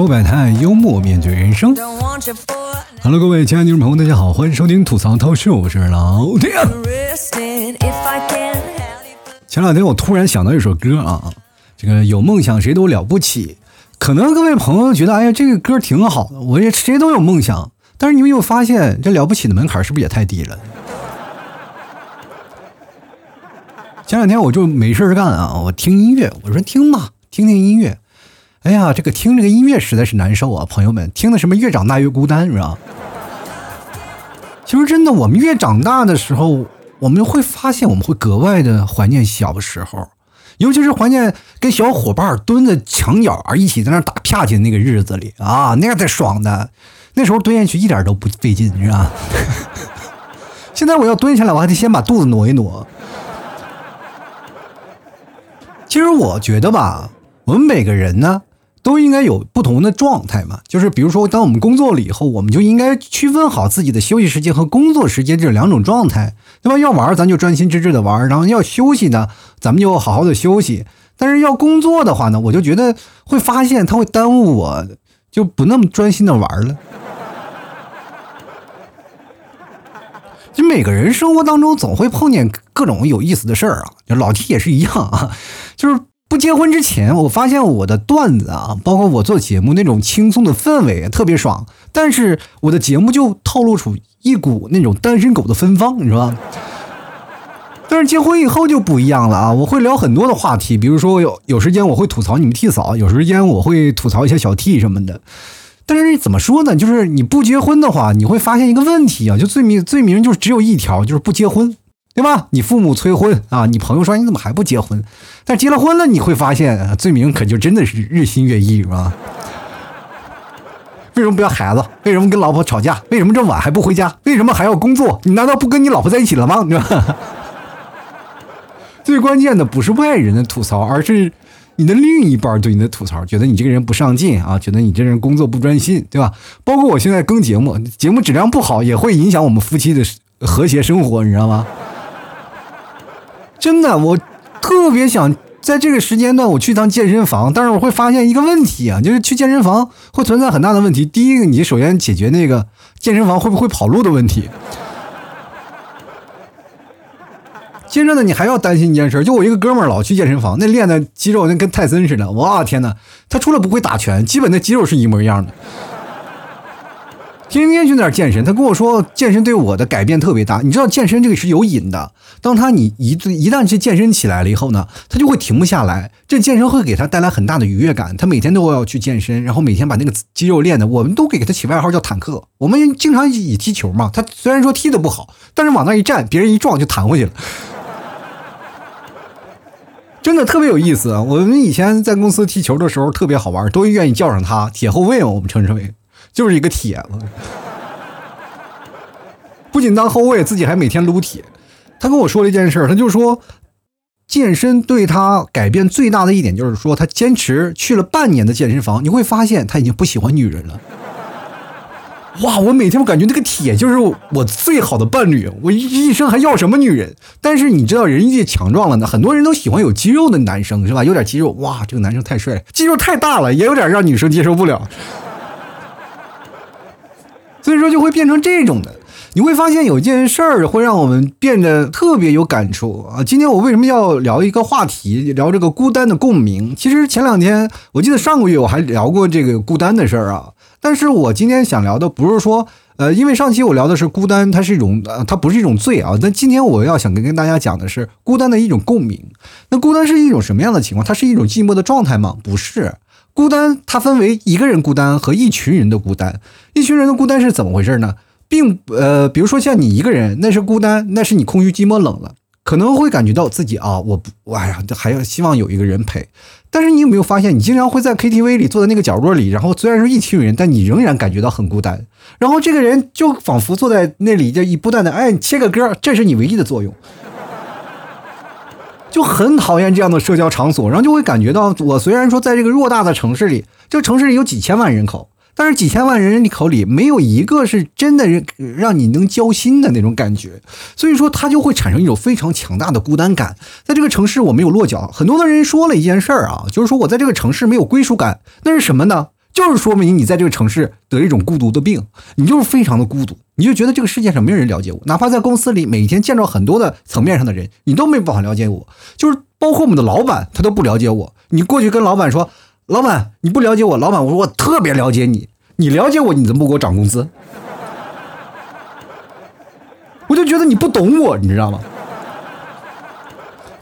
柔百态，幽默面对人生。Hello，各位亲爱的听众朋友，大家好，欢迎收听吐槽涛秀，我是老天。前两天我突然想到一首歌啊，这个有梦想谁都了不起。可能各位朋友觉得，哎呀，这个歌挺好的，我也谁都有梦想。但是你有没有发现，这了不起的门槛是不是也太低了？前两天我就没事干啊，我听音乐，我说听吧，听听音乐。哎呀，这个听这个音乐实在是难受啊，朋友们，听的什么越长大越孤单是吧？其实真的，我们越长大的时候，我们会发现我们会格外的怀念小时候，尤其是怀念跟小伙伴蹲在墙角一起在那打啪叽的那个日子里啊，那样才爽的。那时候蹲下去一点都不费劲，是吧？现在我要蹲下来，我还得先把肚子挪一挪。其实我觉得吧，我们每个人呢。都应该有不同的状态嘛，就是比如说，当我们工作了以后，我们就应该区分好自己的休息时间和工作时间这两种状态，对吧？要玩咱就专心致志的玩，然后要休息呢，咱们就好好的休息。但是要工作的话呢，我就觉得会发现它会耽误我，就不那么专心的玩了。就每个人生活当中总会碰见各种有意思的事儿啊，就老 T 也是一样啊，就是。不结婚之前，我发现我的段子啊，包括我做节目那种轻松的氛围特别爽。但是我的节目就透露出一股那种单身狗的芬芳，你知道吧？但是结婚以后就不一样了啊！我会聊很多的话题，比如说有有时间我会吐槽你们替嫂，有时间我会吐槽一下小 T 什么的。但是怎么说呢？就是你不结婚的话，你会发现一个问题啊，就罪名罪名就是只有一条，就是不结婚。对吧？你父母催婚啊，你朋友说你怎么还不结婚？但结了婚了，你会发现罪名可就真的是日新月异，是吧？为什么不要孩子？为什么跟老婆吵架？为什么这么晚还不回家？为什么还要工作？你难道不跟你老婆在一起了吗？对吧？最关键的不是外人的吐槽，而是你的另一半对你的吐槽，觉得你这个人不上进啊，觉得你这人工作不专心，对吧？包括我现在更节目，节目质量不好，也会影响我们夫妻的和谐生活，你知道吗？真的，我特别想在这个时间段我去趟健身房，但是我会发现一个问题啊，就是去健身房会存在很大的问题。第一个，你首先解决那个健身房会不会跑路的问题。接着呢，你还要担心一件事，就我一个哥们儿老去健身房，那练的肌肉那跟泰森似的，哇天哪，他除了不会打拳，基本那肌肉是一模一样的。天天去那儿健身，他跟我说健身对我的改变特别大。你知道健身这个是有瘾的，当他你一一旦去健身起来了以后呢，他就会停不下来。这健身会给他带来很大的愉悦感，他每天都要去健身，然后每天把那个肌肉练的，我们都给他起外号叫坦克。我们经常以踢球嘛，他虽然说踢的不好，但是往那一站，别人一撞就弹回去了，真的特别有意思。我们以前在公司踢球的时候特别好玩，都愿意叫上他铁后卫，我们称之为。就是一个铁子，不仅当后卫，自己还每天撸铁。他跟我说了一件事，他就说，健身对他改变最大的一点就是说，他坚持去了半年的健身房，你会发现他已经不喜欢女人了。哇，我每天我感觉那个铁就是我最好的伴侣，我一生还要什么女人？但是你知道，人越强壮了呢，很多人都喜欢有肌肉的男生，是吧？有点肌肉，哇，这个男生太帅了，肌肉太大了，也有点让女生接受不了。所以说就会变成这种的，你会发现有一件事儿会让我们变得特别有感触啊！今天我为什么要聊一个话题，聊这个孤单的共鸣？其实前两天我记得上个月我还聊过这个孤单的事儿啊，但是我今天想聊的不是说，呃，因为上期我聊的是孤单，它是一种，呃，它不是一种罪啊。但今天我要想跟跟大家讲的是孤单的一种共鸣。那孤单是一种什么样的情况？它是一种寂寞的状态吗？不是。孤单，它分为一个人孤单和一群人的孤单。一群人的孤单是怎么回事呢？并呃，比如说像你一个人，那是孤单，那是你空虚、寂寞、冷了，可能会感觉到自己啊，我不，哎呀，还要希望有一个人陪。但是你有没有发现，你经常会在 KTV 里坐在那个角落里，然后虽然说一群人，但你仍然感觉到很孤单。然后这个人就仿佛坐在那里，就一不断的哎切个歌，这是你唯一的作用。就很讨厌这样的社交场所，然后就会感觉到，我虽然说在这个偌大的城市里，这个城市里有几千万人口，但是几千万人口里没有一个是真的让你能交心的那种感觉，所以说他就会产生一种非常强大的孤单感。在这个城市我没有落脚，很多的人说了一件事儿啊，就是说我在这个城市没有归属感，那是什么呢？就是说明你在这个城市得一种孤独的病，你就是非常的孤独，你就觉得这个世界上没有人了解我，哪怕在公司里每天见到很多的层面上的人，你都没办法了解我，就是包括我们的老板他都不了解我。你过去跟老板说，老板你不了解我，老板我说我特别了解你，你了解我你怎么不给我涨工资？我就觉得你不懂我，你知道吗？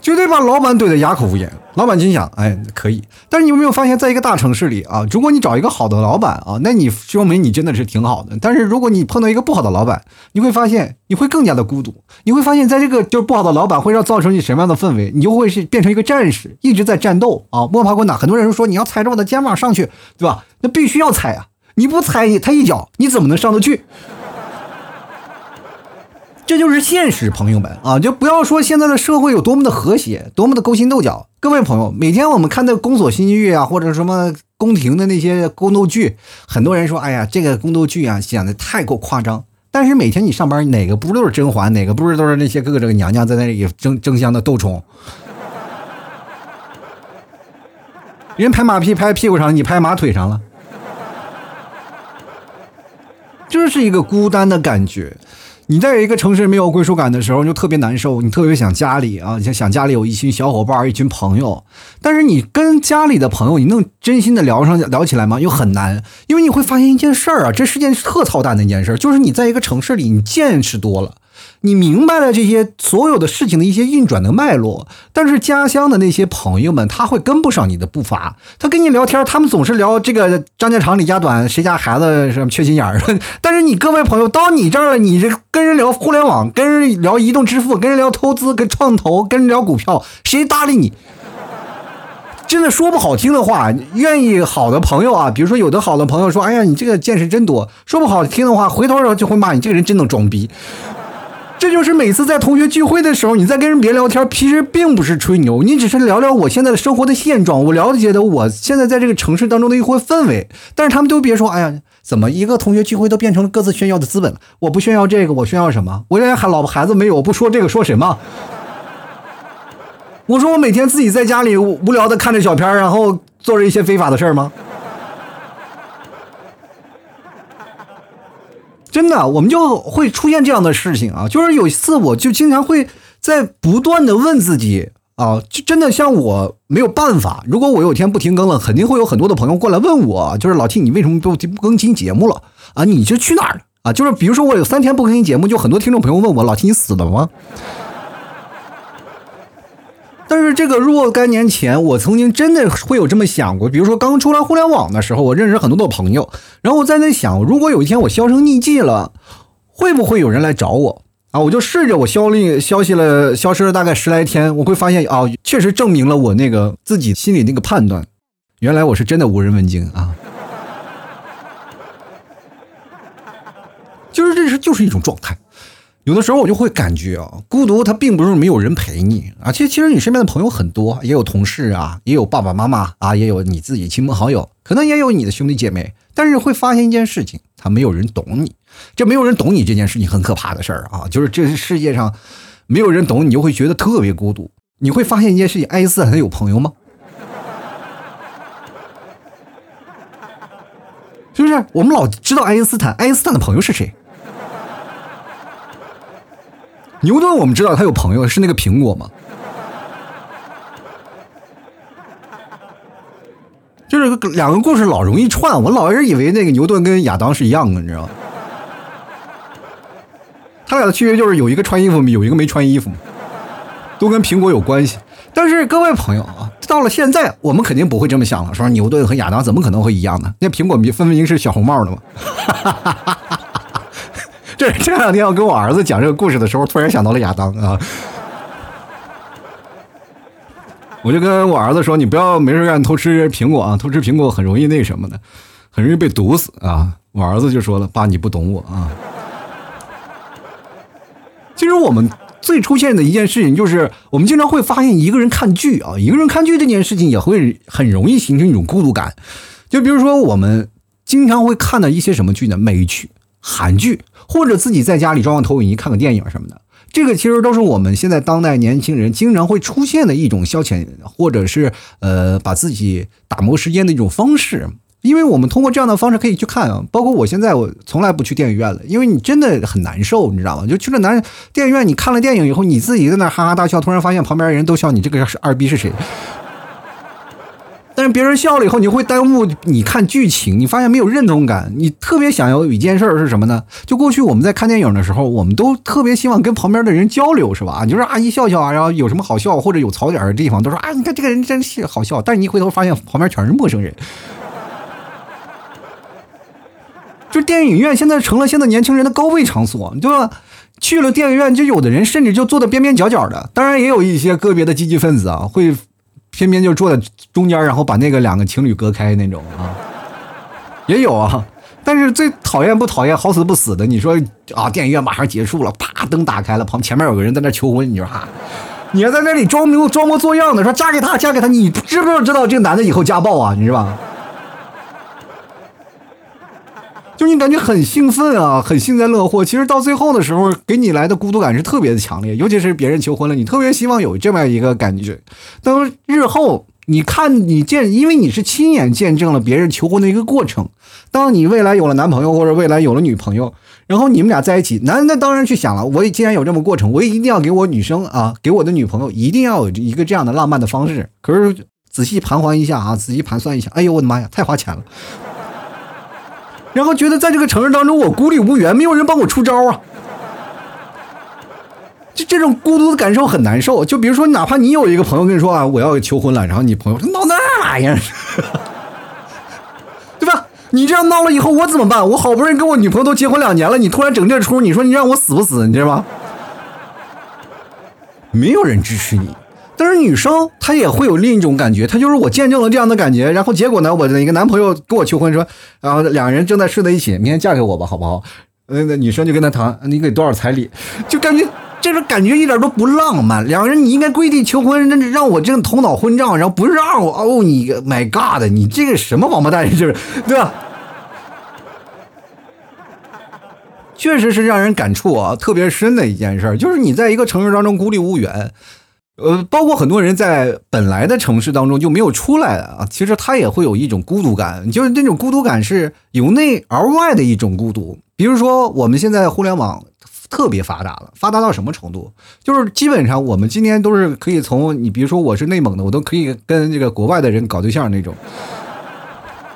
绝对把老板怼得哑口无言。老板心想：哎，可以。但是你有没有发现，在一个大城市里啊，如果你找一个好的老板啊，那你说明你真的是挺好的。但是如果你碰到一个不好的老板，你会发现你会更加的孤独。你会发现在这个就是不好的老板会让造成你什么样的氛围？你就会是变成一个战士，一直在战斗啊，摸爬滚打。很多人说你要踩着我的肩膀上去，对吧？那必须要踩啊！你不踩他一脚，你怎么能上得去？这就是现实，朋友们啊，就不要说现在的社会有多么的和谐，多么的勾心斗角。各位朋友，每天我们看的宫锁心玉啊，或者什么宫廷的那些宫斗剧，很多人说，哎呀，这个宫斗剧啊，讲的太过夸张。但是每天你上班，哪个不是都是甄嬛，哪个不是都是那些各个这个娘娘在那里争争相的斗宠？人拍马屁拍屁股上，你拍马腿上了，这是一个孤单的感觉。你在一个城市没有归属感的时候，就特别难受，你特别想家里啊，你想想家里有一群小伙伴，一群朋友。但是你跟家里的朋友，你能真心的聊上聊起来吗？又很难，因为你会发现一件事儿啊，这是件特操蛋的一件事，就是你在一个城市里，你见识多了。你明白了这些所有的事情的一些运转的脉络，但是家乡的那些朋友们他会跟不上你的步伐。他跟你聊天，他们总是聊这个张家长李家短，谁家孩子什么缺心眼儿。但是你各位朋友到你这儿了，你这跟人聊互联网，跟人聊移动支付，跟人聊投资，跟创投，跟人聊股票，谁搭理你？真的说不好听的话，愿意好的朋友啊，比如说有的好的朋友说：“哎呀，你这个见识真多。”说不好听的话，回头就会骂你这个人真能装逼。这就是每次在同学聚会的时候，你在跟人别聊天，其实并不是吹牛，你只是聊聊我现在的生活的现状，我了解的我现在在这个城市当中的一回氛围。但是他们都别说，哎呀，怎么一个同学聚会都变成了各自炫耀的资本了？我不炫耀这个，我炫耀什么？我连还老婆孩子没有，我不说这个说什么？我说我每天自己在家里无聊的看着小片然后做着一些非法的事儿吗？真的，我们就会出现这样的事情啊！就是有一次，我就经常会在不断的问自己啊，就真的像我没有办法。如果我有一天不停更了，肯定会有很多的朋友过来问我，就是老 T，你为什么不不更新节目了啊？你是去哪儿了啊？就是比如说我有三天不更新节目，就很多听众朋友问我，老 T 你死了吗？但是这个若干年前，我曾经真的会有这么想过。比如说刚出来互联网的时候，我认识很多的朋友，然后我在那想，如果有一天我销声匿迹了，会不会有人来找我啊？我就试着我消力消息了，消失了大概十来天，我会发现啊，确实证明了我那个自己心里那个判断，原来我是真的无人问津啊。就是这是就是一种状态。有的时候我就会感觉啊，孤独它并不是没有人陪你啊，其实其实你身边的朋友很多，也有同事啊，也有爸爸妈妈啊，也有你自己亲朋好友，可能也有你的兄弟姐妹，但是会发现一件事情，他没有人懂你，这没有人懂你这件事情很可怕的事儿啊，就是这是世界上没有人懂你，就会觉得特别孤独。你会发现一件事情，爱因斯坦有朋友吗？是不是？我们老知道爱因斯坦，爱因斯坦的朋友是谁？牛顿，我们知道他有朋友是那个苹果吗？就是两个故事老容易串，我老是以为那个牛顿跟亚当是一样的，你知道吗？他俩的区别就是有一个穿衣服，有一个没穿衣服，都跟苹果有关系。但是各位朋友啊，到了现在，我们肯定不会这么想了，说牛顿和亚当怎么可能会一样呢？那苹果分明是小红帽的嘛。这这两天我跟我儿子讲这个故事的时候，突然想到了亚当啊！我就跟我儿子说：“你不要没事干偷吃苹果啊，偷吃苹果很容易那什么的，很容易被毒死啊！”我儿子就说了：“爸，你不懂我啊！”其实我们最出现的一件事情就是，我们经常会发现一个人看剧啊，一个人看剧这件事情也会很容易形成一种孤独感。就比如说，我们经常会看到一些什么剧呢？美剧、韩剧。或者自己在家里装个投影仪看个电影什么的，这个其实都是我们现在当代年轻人经常会出现的一种消遣，或者是呃把自己打磨时间的一种方式。因为我们通过这样的方式可以去看啊，包括我现在我从来不去电影院了，因为你真的很难受，你知道吗？就去了男电影院，你看了电影以后，你自己在那哈哈大笑，突然发现旁边人都笑，你这个是二逼是谁？但是别人笑了以后，你会耽误你看剧情，你发现没有认同感。你特别想要有一件事儿是什么呢？就过去我们在看电影的时候，我们都特别希望跟旁边的人交流，是吧？你就说阿姨笑笑啊，然后有什么好笑或者有槽点的地方，都说啊，你看这个人真是好笑。但是你一回头发现旁边全是陌生人。就电影院现在成了现在年轻人的高位场所，对吧？去了电影院，就有的人甚至就坐的边边角角的。当然，也有一些个别的积极分子啊，会。偏偏就坐在中间，然后把那个两个情侣隔开那种啊，也有啊。但是最讨厌不讨厌，好死不死的，你说啊，电影院马上结束了，啪，灯打开了，旁前面有个人在那求婚，你说哈，你还在那里装模装模作样的说嫁给他，嫁给他，你知不知道这个男的以后家暴啊？你是吧？就你感觉很兴奋啊，很幸灾乐祸。其实到最后的时候，给你来的孤独感是特别的强烈。尤其是别人求婚了，你特别希望有这么一个感觉。等日后你看你见，因为你是亲眼见证了别人求婚的一个过程。当你未来有了男朋友或者未来有了女朋友，然后你们俩在一起，男的当然去想了，我既然有这么过程，我也一定要给我女生啊，给我的女朋友一定要有一个这样的浪漫的方式。可是仔细盘桓一下啊，仔细盘算一下，哎呦我的妈呀，太花钱了。然后觉得在这个城市当中，我孤立无援，没有人帮我出招啊！就这种孤独的感受很难受。就比如说，哪怕你有一个朋友跟你说啊，我要求婚了，然后你朋友说闹那玩意儿，对吧？你这样闹了以后，我怎么办？我好不容易跟我女朋友都结婚两年了，你突然整这出，你说你让我死不死？你知道吗？没有人支持你。但是女生她也会有另一种感觉，她就是我见证了这样的感觉，然后结果呢，我的一个男朋友跟我求婚说，然后两个人正在睡在一起，明天嫁给我吧，好不好？那个女生就跟他谈，你给多少彩礼？就感觉这种感觉一点都不浪漫。两个人你应该跪地求婚，那让我这个头脑混账，然后不是让我哦，你 my god，你这个什么王八蛋，就是对吧？确实是让人感触啊，特别深的一件事，就是你在一个城市当中孤立无援。呃，包括很多人在本来的城市当中就没有出来啊，其实他也会有一种孤独感，就是那种孤独感是由内而外的一种孤独。比如说，我们现在互联网特别发达了，发达到什么程度？就是基本上我们今天都是可以从你，比如说我是内蒙的，我都可以跟这个国外的人搞对象那种。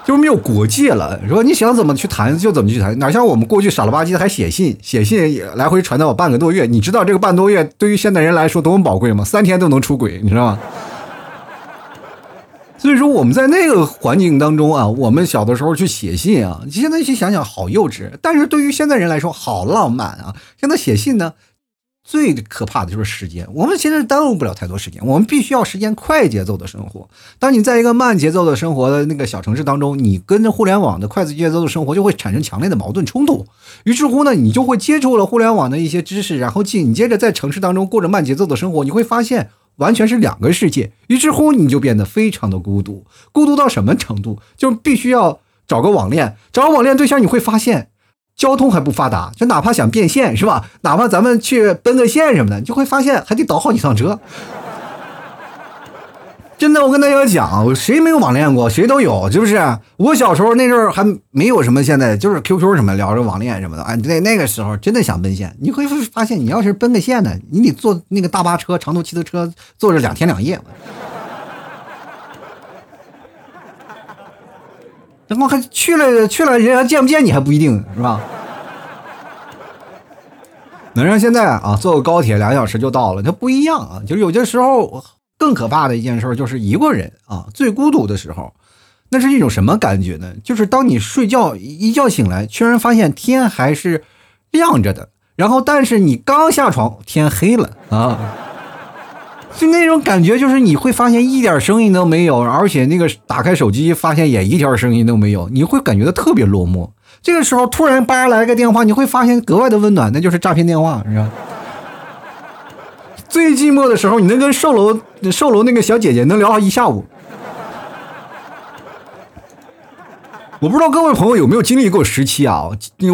就没有国界了，说你想怎么去谈就怎么去谈，哪像我们过去傻了吧唧的还写信，写信来回传到我半个多月，你知道这个半多月对于现代人来说多么宝贵吗？三天都能出轨，你知道吗？所以说我们在那个环境当中啊，我们小的时候去写信啊，现在去想想好幼稚，但是对于现在人来说好浪漫啊。现在写信呢。最可怕的就是时间，我们现在耽误不了太多时间，我们必须要实现快节奏的生活。当你在一个慢节奏的生活的那个小城市当中，你跟着互联网的快节奏的生活就会产生强烈的矛盾冲突。于是乎呢，你就会接触了互联网的一些知识，然后紧接着在城市当中过着慢节奏的生活，你会发现完全是两个世界。于是乎，你就变得非常的孤独，孤独到什么程度？就必须要找个网恋，找个网恋对象，你会发现。交通还不发达，就哪怕想变现是吧？哪怕咱们去奔个现什么的，你就会发现还得倒好几趟车。真的，我跟大家讲，谁没有网恋过？谁都有，是不是？我小时候那阵儿还没有什么，现在就是 QQ 什么聊着网恋什么的。哎，那那个时候真的想奔现，你会发现，你要是奔个现呢，你得坐那个大巴车、长途汽车，坐着两天两夜。然后还去了去了，人家见不见你还不一定是吧？能让现在啊坐个高铁两小时就到了，它不一样啊。就是有些时候更可怕的一件事就是一个人啊最孤独的时候，那是一种什么感觉呢？就是当你睡觉一觉醒来，居然发现天还是亮着的，然后但是你刚下床天黑了啊。就那种感觉，就是你会发现一点声音都没有，而且那个打开手机发现也一条声音都没有，你会感觉到特别落寞。这个时候突然叭来个电话，你会发现格外的温暖，那就是诈骗电话，是吧？最寂寞的时候，你能跟售楼售楼那个小姐姐能聊一下午。我不知道各位朋友有没有经历过时期啊？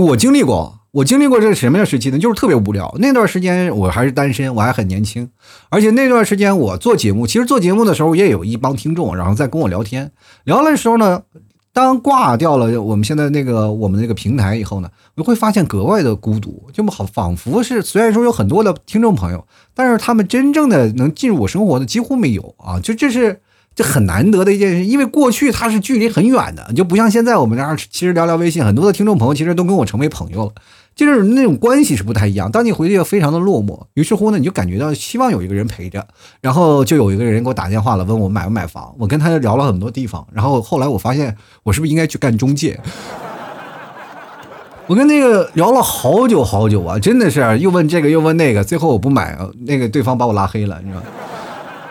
我经历过。我经历过这个什么样的时期呢？就是特别无聊。那段时间我还是单身，我还很年轻，而且那段时间我做节目，其实做节目的时候也有一帮听众，然后在跟我聊天。聊的时候呢，当挂掉了我们现在那个我们那个平台以后呢，我会发现格外的孤独，就好仿佛是虽然说有很多的听众朋友，但是他们真正的能进入我生活的几乎没有啊，就这是这很难得的一件事，因为过去它是距离很远的，就不像现在我们这儿其实聊聊微信，很多的听众朋友其实都跟我成为朋友了。就是那种关系是不太一样。当你回去非常的落寞，于是乎呢，你就感觉到希望有一个人陪着，然后就有一个人给我打电话了，问我买不买房。我跟他聊了很多地方，然后后来我发现我是不是应该去干中介？我跟那个聊了好久好久啊，真的是又问这个又问那个，最后我不买，那个对方把我拉黑了，你知道。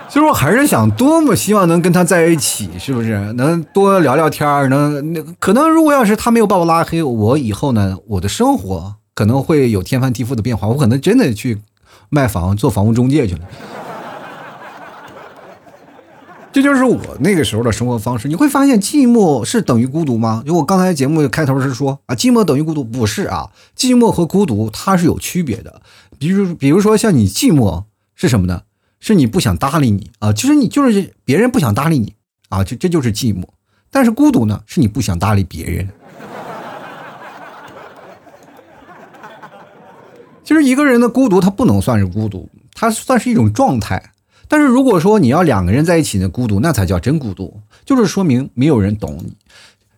其实我还是想多么希望能跟他在一起，是不是？能多聊聊天儿，能那可能如果要是他没有把我拉黑，我以后呢，我的生活可能会有天翻地覆的变化，我可能真的去卖房做房屋中介去了。这就是我那个时候的生活方式。你会发现，寂寞是等于孤独吗？就我刚才节目开头是说啊，寂寞等于孤独，不是啊，寂寞和孤独它是有区别的。比如，比如说像你寂寞是什么呢？是你不想搭理你啊，其实你就是别人不想搭理你啊，这这就是寂寞。但是孤独呢，是你不想搭理别人。其实一个人的孤独，他不能算是孤独，他算是一种状态。但是如果说你要两个人在一起的孤独，那才叫真孤独，就是说明没有人懂你。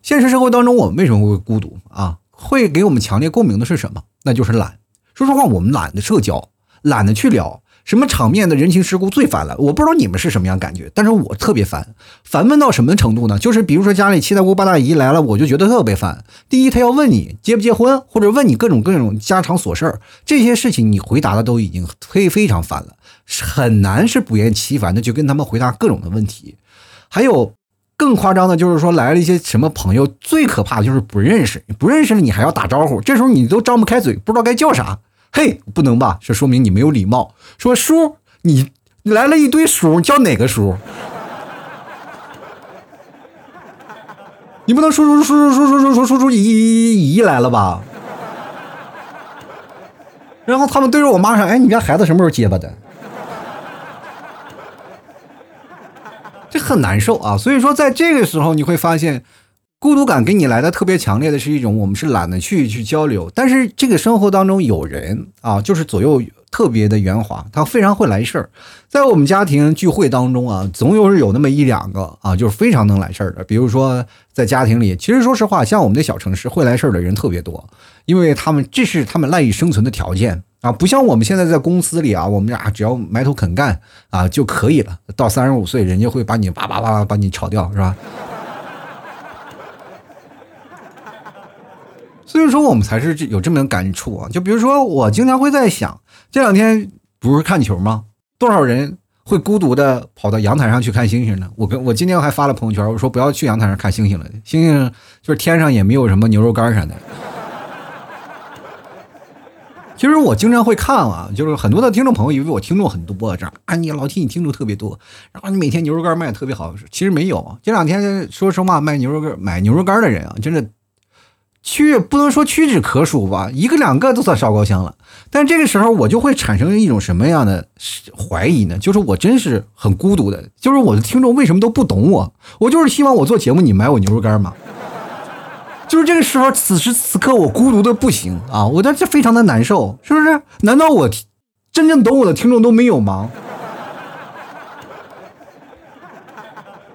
现实生活当中，我们为什么会孤独啊？会给我们强烈共鸣的是什么？那就是懒。说实话，我们懒得社交，懒得去聊。什么场面的人情世故最烦了？我不知道你们是什么样感觉，但是我特别烦，烦闷到什么程度呢？就是比如说家里七大姑八大姨来了，我就觉得特别烦。第一，他要问你结不结婚，或者问你各种各种家常琐事儿，这些事情你回答的都已经非非常烦了，很难是不厌其烦的就跟他们回答各种的问题。还有更夸张的，就是说来了一些什么朋友，最可怕的就是不认识，不认识了你还要打招呼，这时候你都张不开嘴，不知道该叫啥。嘿，不能吧？这说明你没有礼貌。说叔，你你来了一堆叔，叫哪个叔？你不能叔叔叔叔叔叔叔叔叔叔姨姨姨来了吧？然后他们对着我妈说：“哎，你家孩子什么时候结巴的？”这很难受啊。所以说，在这个时候，你会发现。孤独感给你来的特别强烈的是一种，我们是懒得去去交流。但是这个生活当中有人啊，就是左右特别的圆滑，他非常会来事儿。在我们家庭聚会当中啊，总有有那么一两个啊，就是非常能来事儿的。比如说在家庭里，其实说实话，像我们的小城市，会来事儿的人特别多，因为他们这是他们赖以生存的条件啊，不像我们现在在公司里啊，我们俩只要埋头肯干啊就可以了。到三十五岁，人家会把你叭叭叭把你炒掉，是吧？所以说，我们才是有这么感触啊！就比如说，我经常会在想，这两天不是看球吗？多少人会孤独的跑到阳台上去看星星呢？我跟我今天还发了朋友圈，我说不要去阳台上看星星了，星星就是天上也没有什么牛肉干啥的。其实我经常会看啊，就是很多的听众朋友以为我听众很多，这样啊，你老听你听众特别多，然后你每天牛肉干卖的特别好，其实没有。这两天说实话，卖牛肉干买牛肉干的人啊，真的。屈不能说屈指可数吧，一个两个都算烧高香了。但这个时候我就会产生一种什么样的怀疑呢？就是我真是很孤独的，就是我的听众为什么都不懂我？我就是希望我做节目你买我牛肉干嘛。就是这个时候，此时此刻我孤独的不行啊！我这非常的难受，是不是？难道我真正懂我的听众都没有吗？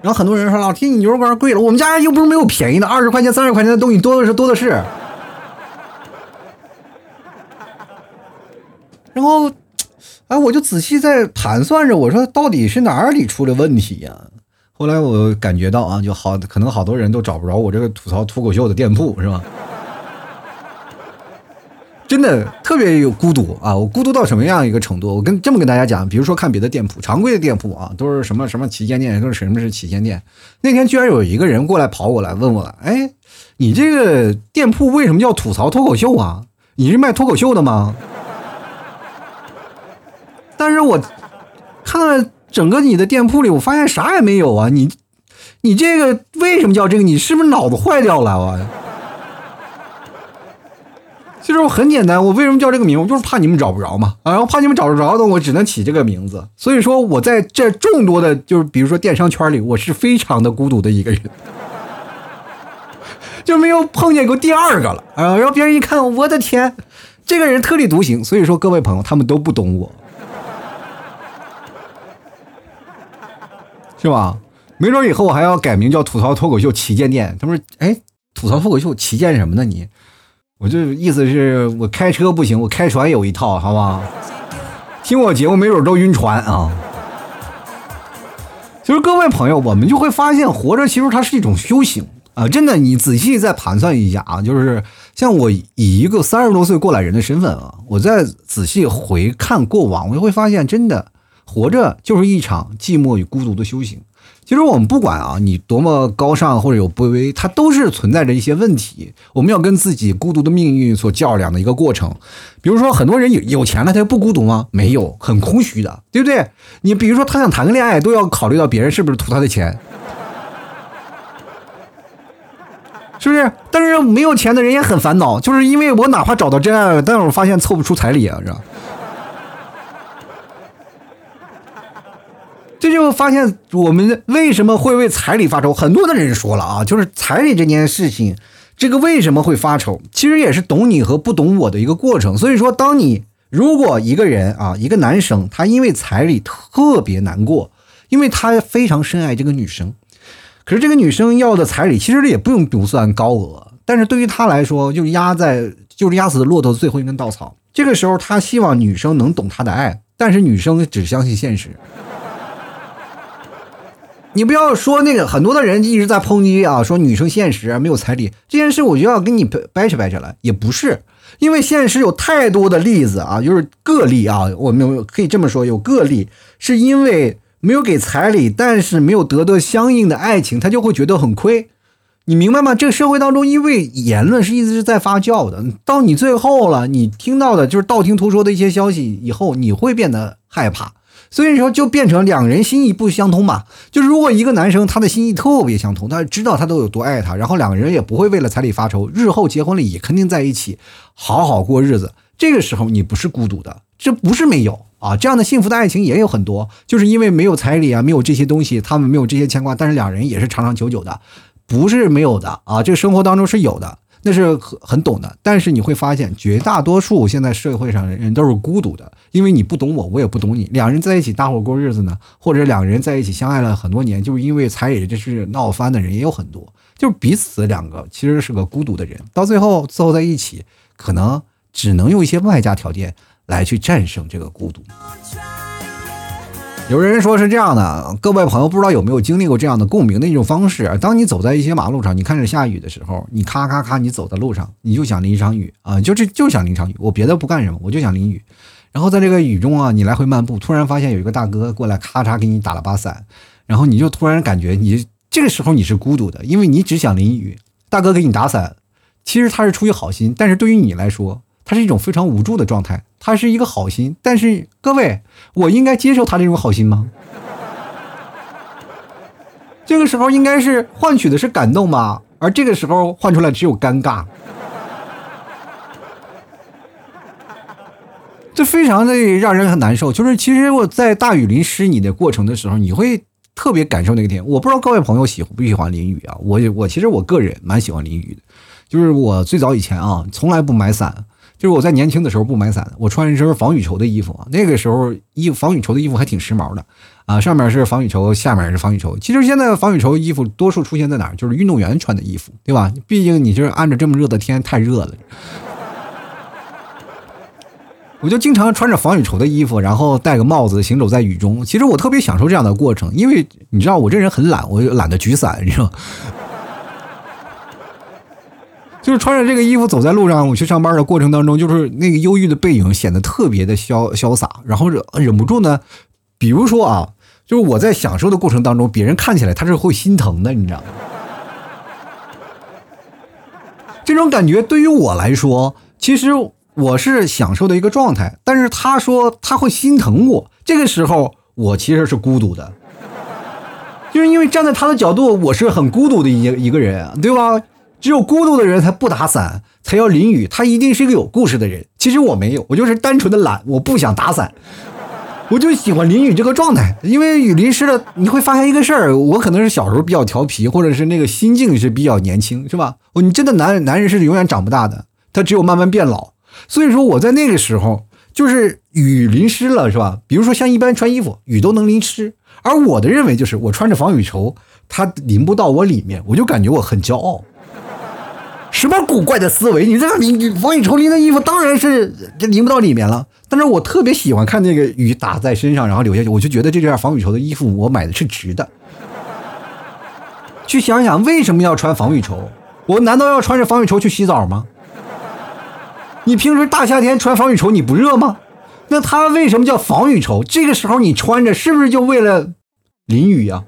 然后很多人说：“老提你牛肉干贵了，我们家又不是没有便宜的，二十块钱、三十块钱的东西多的是，多的是。”然后，哎，我就仔细在盘算着，我说到底是哪里出了问题呀？后来我感觉到啊，就好，可能好多人都找不着我这个吐槽脱口秀的店铺，是吧？真的特别有孤独啊！我孤独到什么样一个程度？我跟这么跟大家讲，比如说看别的店铺，常规的店铺啊，都是什么什么旗舰店，都是什么是旗舰店。那天居然有一个人过来跑过来问我了，哎，你这个店铺为什么叫吐槽脱口秀啊？你是卖脱口秀的吗？但是我看了整个你的店铺里，我发现啥也没有啊！你你这个为什么叫这个？你是不是脑子坏掉了啊？其实我很简单，我为什么叫这个名？我就是怕你们找不着嘛，啊，然后怕你们找不着的，我只能起这个名字。所以说，我在这众多的，就是比如说电商圈里，我是非常的孤独的一个人。就没有碰见过第二个了啊！然后别人一看，我的天，这个人特立独行。所以说，各位朋友，他们都不懂我，是吧？没准以后我还要改名叫吐槽脱口秀旗舰店。他们说：“哎，吐槽脱口秀旗舰什么呢？你？”我这意思是我开车不行，我开船有一套，好吧？听我节目没准都晕船啊！就是各位朋友，我们就会发现，活着其实它是一种修行啊！真的，你仔细再盘算一下啊，就是像我以一个三十多岁过来人的身份啊，我再仔细回看过往，我就会发现，真的活着就是一场寂寞与孤独的修行。其实我们不管啊，你多么高尚或者有卑微，它都是存在着一些问题。我们要跟自己孤独的命运所较量的一个过程。比如说，很多人有有钱了，他就不孤独吗？没有，很空虚的，对不对？你比如说，他想谈个恋爱，都要考虑到别人是不是图他的钱，是不是？但是没有钱的人也很烦恼，就是因为我哪怕找到真爱了，但是我发现凑不出彩礼啊，是吧？这就发现我们为什么会为彩礼发愁？很多的人说了啊，就是彩礼这件事情，这个为什么会发愁？其实也是懂你和不懂我的一个过程。所以说，当你如果一个人啊，一个男生，他因为彩礼特别难过，因为他非常深爱这个女生，可是这个女生要的彩礼其实也不用不算高额，但是对于他来说，就压在就是压死骆驼最后一根稻草。这个时候，他希望女生能懂他的爱，但是女生只相信现实。你不要说那个，很多的人一直在抨击啊，说女生现实没有彩礼这件事，我就要跟你掰扯掰扯了。也不是，因为现实有太多的例子啊，就是个例啊，我们可以这么说，有个例是因为没有给彩礼，但是没有得到相应的爱情，他就会觉得很亏。你明白吗？这个社会当中，因为言论是一直是在发酵的，到你最后了，你听到的就是道听途说的一些消息以后，你会变得害怕。所以说，就变成两人心意不相通嘛。就是如果一个男生他的心意特别相通，他知道他都有多爱他，然后两个人也不会为了彩礼发愁，日后结婚了也肯定在一起，好好过日子。这个时候你不是孤独的，这不是没有啊，这样的幸福的爱情也有很多，就是因为没有彩礼啊，没有这些东西，他们没有这些牵挂，但是两人也是长长久久的，不是没有的啊。这个生活当中是有的。那是很很懂的，但是你会发现，绝大多数现在社会上的人都是孤独的，因为你不懂我，我也不懂你。两人在一起搭伙过日子呢，或者两个人在一起相爱了很多年，就是因为彩礼这是闹翻的人也有很多，就是彼此两个其实是个孤独的人，到最后凑在一起，可能只能用一些外加条件来去战胜这个孤独。有人说是这样的，各位朋友不知道有没有经历过这样的共鸣的一种方式？当你走在一些马路上，你看着下雨的时候，你咔咔咔，你走在路上，你就想淋一场雨啊，就是就想淋场雨，我别的不干什么，我就想淋雨。然后在这个雨中啊，你来回漫步，突然发现有一个大哥过来，咔嚓给你打了把伞，然后你就突然感觉你这个时候你是孤独的，因为你只想淋雨，大哥给你打伞，其实他是出于好心，但是对于你来说。他是一种非常无助的状态，他是一个好心，但是各位，我应该接受他这种好心吗？这个时候应该是换取的是感动吧，而这个时候换出来只有尴尬，这非常的让人很难受。就是其实我在大雨淋湿你的过程的时候，你会特别感受那个点。我不知道各位朋友喜不喜欢淋雨啊？我我其实我个人蛮喜欢淋雨的，就是我最早以前啊，从来不买伞。就是我在年轻的时候不买伞，我穿一身防雨绸的衣服。那个时候衣防雨绸的衣服还挺时髦的啊，上面是防雨绸，下面是防雨绸。其实现在防雨绸衣服多数出现在哪儿？就是运动员穿的衣服，对吧？毕竟你就是按着这么热的天太热了。我就经常穿着防雨绸的衣服，然后戴个帽子行走在雨中。其实我特别享受这样的过程，因为你知道我这人很懒，我懒得举伞，你知道。就是穿着这个衣服走在路上，我去上班的过程当中，就是那个忧郁的背影显得特别的潇潇洒，然后忍忍不住呢，比如说啊，就是我在享受的过程当中，别人看起来他是会心疼的，你知道吗？这种感觉对于我来说，其实我是享受的一个状态，但是他说他会心疼我，这个时候我其实是孤独的，就是因为站在他的角度，我是很孤独的一一个人，对吧？只有孤独的人才不打伞，才要淋雨。他一定是一个有故事的人。其实我没有，我就是单纯的懒，我不想打伞。我就喜欢淋雨这个状态，因为雨淋湿了，你会发现一个事儿，我可能是小时候比较调皮，或者是那个心境是比较年轻，是吧？你真的男男人是永远长不大的，他只有慢慢变老。所以说我在那个时候，就是雨淋湿了，是吧？比如说像一般穿衣服，雨都能淋湿，而我的认为就是我穿着防雨绸，它淋不到我里面，我就感觉我很骄傲。什么古怪的思维？你这个淋雨防雨绸淋的衣服，当然是这淋不到里面了。但是我特别喜欢看那个雨打在身上，然后流下去，我就觉得这件防雨绸的衣服我买的是值的。去想想为什么要穿防雨绸？我难道要穿着防雨绸去洗澡吗？你平时大夏天穿防雨绸你不热吗？那它为什么叫防雨绸？这个时候你穿着是不是就为了淋雨呀？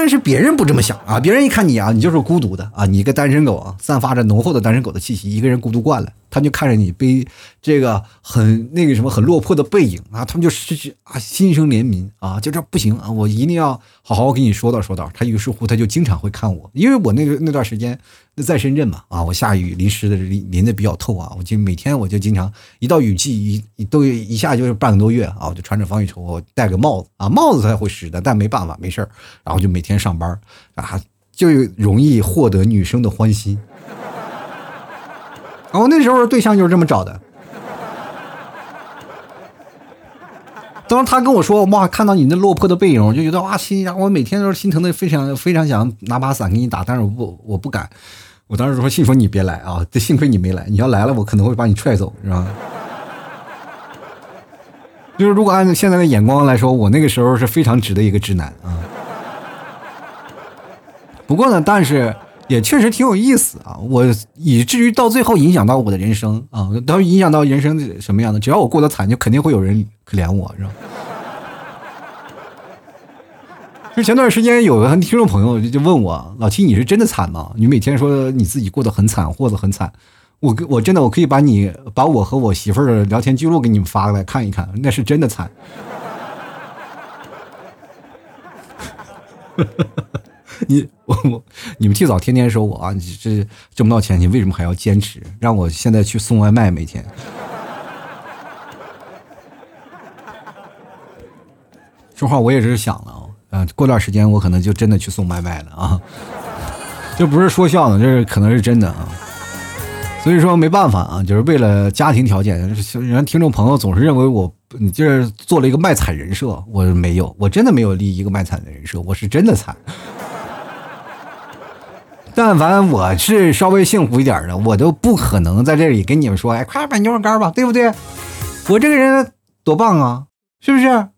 但是别人不这么想啊！别人一看你啊，你就是孤独的啊，你一个单身狗啊，散发着浓厚的单身狗的气息，一个人孤独惯了，他就看着你背这个很那个什么很落魄的背影啊，他们就失去啊，心生怜悯啊，就这不行啊，我一定要好好跟你说道说道。他于是乎他就经常会看我，因为我那个那段时间。在深圳嘛，啊，我下雨淋湿的淋淋的比较透啊，我就每天我就经常一到雨季一都一下就是半个多月啊，我就穿着防雨绸，我戴个帽子啊，帽子才会湿的，但没办法，没事儿，然后就每天上班啊，就容易获得女生的欢心。然后那时候对象就是这么找的。当时他跟我说哇，看到你那落魄的背影，我就觉得哇心，我每天都是心疼的，非常非常想拿把伞给你打，但是我不我不敢。我当时说：“信说你别来啊，这幸亏你没来，你要来了，我可能会把你踹走，是吧？” 就是如果按照现在的眼光来说，我那个时候是非常直的一个直男啊。不过呢，但是也确实挺有意思啊，我以至于到最后影响到我的人生啊，到影响到人生什么样的？只要我过得惨，就肯定会有人可怜我，是吧？就前段时间有个听众朋友就就问我老七你是真的惨吗？你每天说你自己过得很惨，过得很惨，我我真的我可以把你把我和我媳妇儿的聊天记录给你们发过来看一看，那是真的惨。你我我你们替早天天说我啊，你这挣不到钱，你为什么还要坚持？让我现在去送外卖每天。说话我也是想了啊。过段时间我可能就真的去送外卖了啊，这不是说笑呢，这是可能是真的啊。所以说没办法啊，就是为了家庭条件，人听众朋友总是认为我你就是做了一个卖惨人设，我没有，我真的没有立一个卖惨的人设，我是真的惨。但凡我是稍微幸福一点的，我都不可能在这里跟你们说，哎，快买牛肉干吧，对不对？我这个人多棒啊，是不是？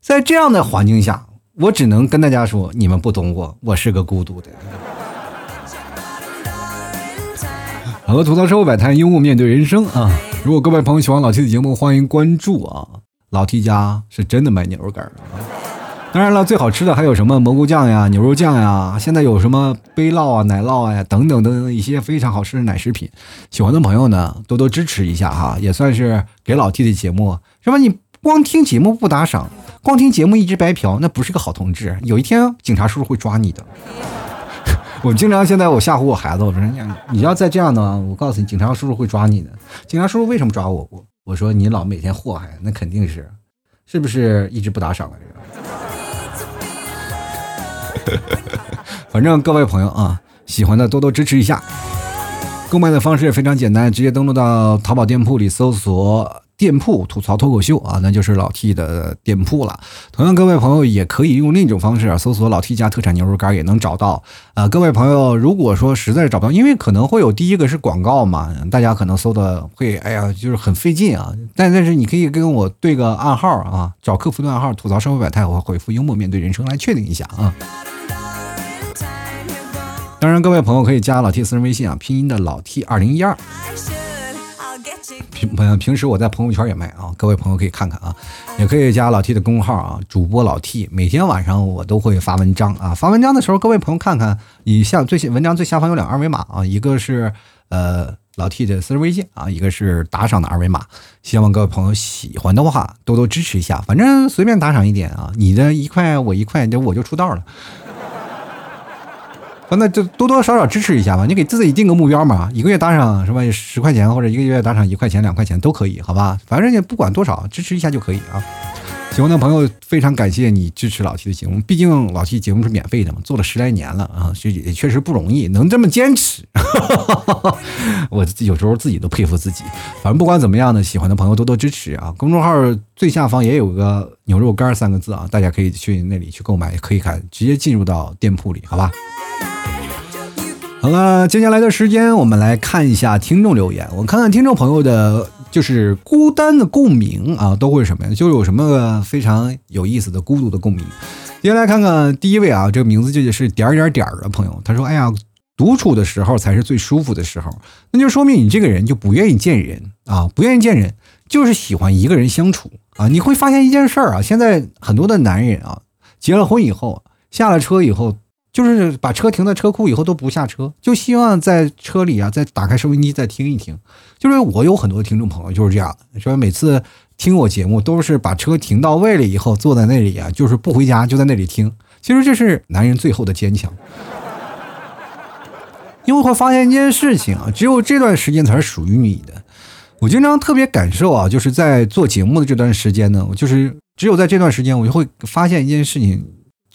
在这样的环境下。我只能跟大家说，你们不懂我，我是个孤独的。好了，吐槽社会百态，幽默面对人生啊！如果各位朋友喜欢老 T 的节目，欢迎关注啊！老 T 家是真的卖牛肉干啊！当然了，最好吃的还有什么蘑菇酱呀、牛肉酱呀，现在有什么杯酪啊、奶酪呀等等等等一些非常好吃的奶食品。喜欢的朋友呢，多多支持一下哈，也算是给老 T 的节目，是吧？你光听节目不打赏。光听节目一直白嫖，那不是个好同志。有一天警察叔叔会抓你的。我经常现在我吓唬我孩子，我说你你要再这样呢，我告诉你，警察叔叔会抓你的。警察叔叔为什么抓我？我我说你老每天祸害，那肯定是，是不是一直不打赏了？反正各位朋友啊，喜欢的多多支持一下。购买的方式也非常简单，直接登录到淘宝店铺里搜索。店铺吐槽脱口秀啊，那就是老 T 的店铺了。同样，各位朋友也可以用另一种方式啊，搜索老 T 家特产牛肉干也能找到。呃，各位朋友，如果说实在找不到，因为可能会有第一个是广告嘛，大家可能搜的会，哎呀，就是很费劲啊。但但是你可以跟我对个暗号啊，找客服的暗号吐槽社会百态，我回复幽默面对人生来确定一下啊。当然，各位朋友可以加老 T 私人微信啊，拼音的老 T 二零一二。平平平时我在朋友圈也卖啊，各位朋友可以看看啊，也可以加老 T 的公号啊，主播老 T，每天晚上我都会发文章啊，发文章的时候各位朋友看看，你下最新文章最下方有两个二维码啊，一个是呃老 T 的私人微信啊，一个是打赏的二维码，希望各位朋友喜欢的话多多支持一下，反正随便打赏一点啊，你的一块我一块，就我就出道了。那就多多少少支持一下吧。你给自己定个目标嘛，一个月打赏什么？十块钱或者一个月打赏一块钱、两块钱都可以，好吧？反正也不管多少，支持一下就可以啊。喜欢的朋友，非常感谢你支持老七的节目。毕竟老七节目是免费的嘛，做了十来年了啊，这也确实不容易，能这么坚持，我有时候自己都佩服自己。反正不管怎么样呢，喜欢的朋友多多支持啊！公众号最下方也有个牛肉干三个字啊，大家可以去那里去购买，可以看，直接进入到店铺里，好吧？好了，接下来的时间我们来看一下听众留言，我看看听众朋友的。就是孤单的共鸣啊，都会什么呀？就有什么非常有意思的孤独的共鸣。接下来看看第一位啊，这个名字就是点点点的朋友，他说：“哎呀，独处的时候才是最舒服的时候。”那就说明你这个人就不愿意见人啊，不愿意见人，就是喜欢一个人相处啊。你会发现一件事儿啊，现在很多的男人啊，结了婚以后，下了车以后。就是把车停在车库以后都不下车，就希望在车里啊再打开收音机再听一听。就是我有很多听众朋友就是这样，说每次听我节目都是把车停到位了以后坐在那里啊，就是不回家就在那里听。其实这是男人最后的坚强，因为会发现一件事情啊，只有这段时间才是属于你的。我经常特别感受啊，就是在做节目的这段时间呢，我就是只有在这段时间，我就会发现一件事情。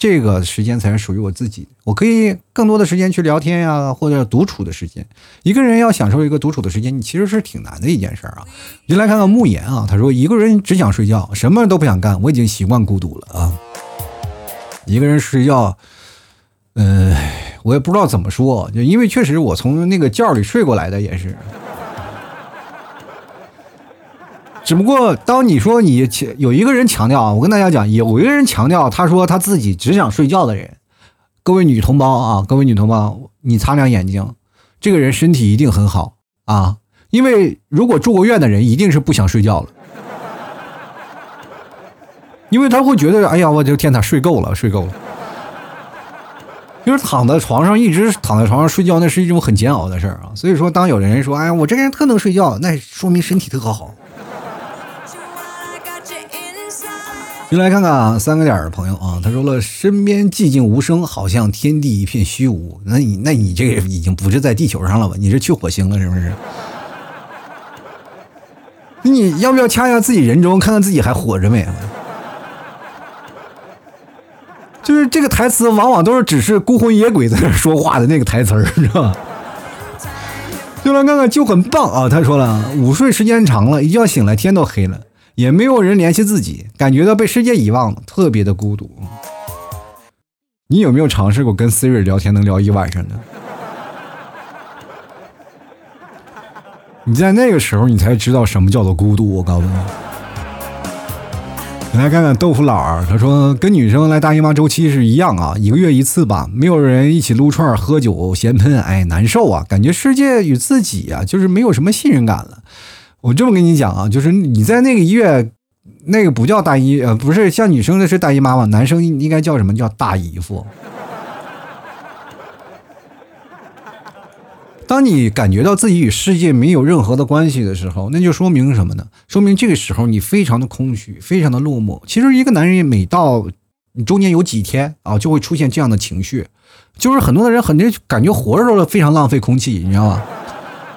这个时间才是属于我自己，我可以更多的时间去聊天呀，或者独处的时间。一个人要享受一个独处的时间，你其实是挺难的一件事儿啊。就来看看慕言啊，他说一个人只想睡觉，什么都不想干，我已经习惯孤独了啊。一个人睡觉，嗯，我也不知道怎么说，就因为确实我从那个觉里睡过来的也是。只不过，当你说你有一个人强调啊，我跟大家讲，有一个人强调，他说他自己只想睡觉的人，各位女同胞啊，各位女同胞，你擦亮眼睛，这个人身体一定很好啊，因为如果住过院的人，一定是不想睡觉了，因为他会觉得，哎呀，我的天，他睡够了，睡够了，就是躺在床上一直躺在床上睡觉，那是一种很煎熬的事儿啊。所以说，当有人说，哎呀，我这个人特能睡觉，那说明身体特好。就来看看啊，三个点的朋友啊，他说了，身边寂静无声，好像天地一片虚无。那你，那你这个已经不是在地球上了吧？你是去火星了是不是？你要不要掐一下自己人中，看看自己还活着没？就是这个台词，往往都是只是孤魂野鬼在那说话的那个台词儿，知道吧？就来看看就很棒啊！他说了，午睡时间长了，一觉醒来天都黑了。也没有人联系自己，感觉到被世界遗忘了，特别的孤独。你有没有尝试过跟 Siri 聊天能聊一晚上呢？你在那个时候，你才知道什么叫做孤独。我告诉你，来看看豆腐佬儿，他说跟女生来大姨妈周期是一样啊，一个月一次吧，没有人一起撸串、喝酒、闲喷，哎，难受啊，感觉世界与自己啊，就是没有什么信任感了。我这么跟你讲啊，就是你在那个医院，那个不叫大姨，呃，不是像女生的是大姨妈嘛？男生应该叫什么叫大姨夫？当你感觉到自己与世界没有任何的关系的时候，那就说明什么呢？说明这个时候你非常的空虚，非常的落寞。其实一个男人每到你中间有几天啊，就会出现这样的情绪，就是很多的人很多感觉活着都是非常浪费空气，你知道吗？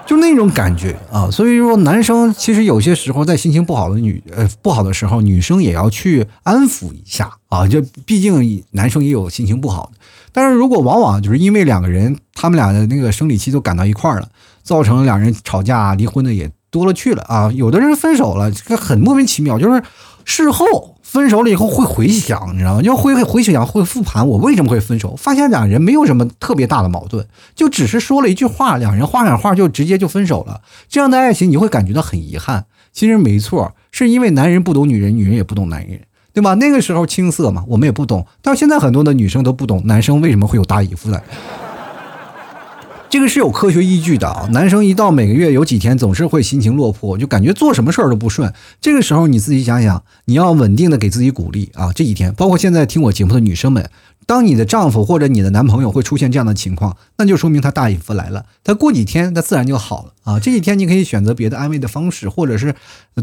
就那种感觉啊，所以说男生其实有些时候在心情不好的女呃不好的时候，女生也要去安抚一下啊。就毕竟男生也有心情不好的，但是如果往往就是因为两个人他们俩的那个生理期都赶到一块儿了，造成两人吵架离婚的也多了去了啊。有的人分手了，这个很莫名其妙，就是事后。分手了以后会回想，你知道吗？要会回想，会复盘，我为什么会分手？发现两人没有什么特别大的矛盾，就只是说了一句话，两人画上画就直接就分手了。这样的爱情你会感觉到很遗憾。其实没错，是因为男人不懂女人，女人也不懂男人，对吧？那个时候青涩嘛，我们也不懂。到现在很多的女生都不懂男生为什么会有大姨夫的。这个是有科学依据的啊！男生一到每个月有几天总是会心情落魄，就感觉做什么事儿都不顺。这个时候你自己想想，你要稳定的给自己鼓励啊！这几天，包括现在听我节目的女生们，当你的丈夫或者你的男朋友会出现这样的情况，那就说明他大姨夫来了。他过几天他自然就好了啊！这几天你可以选择别的安慰的方式，或者是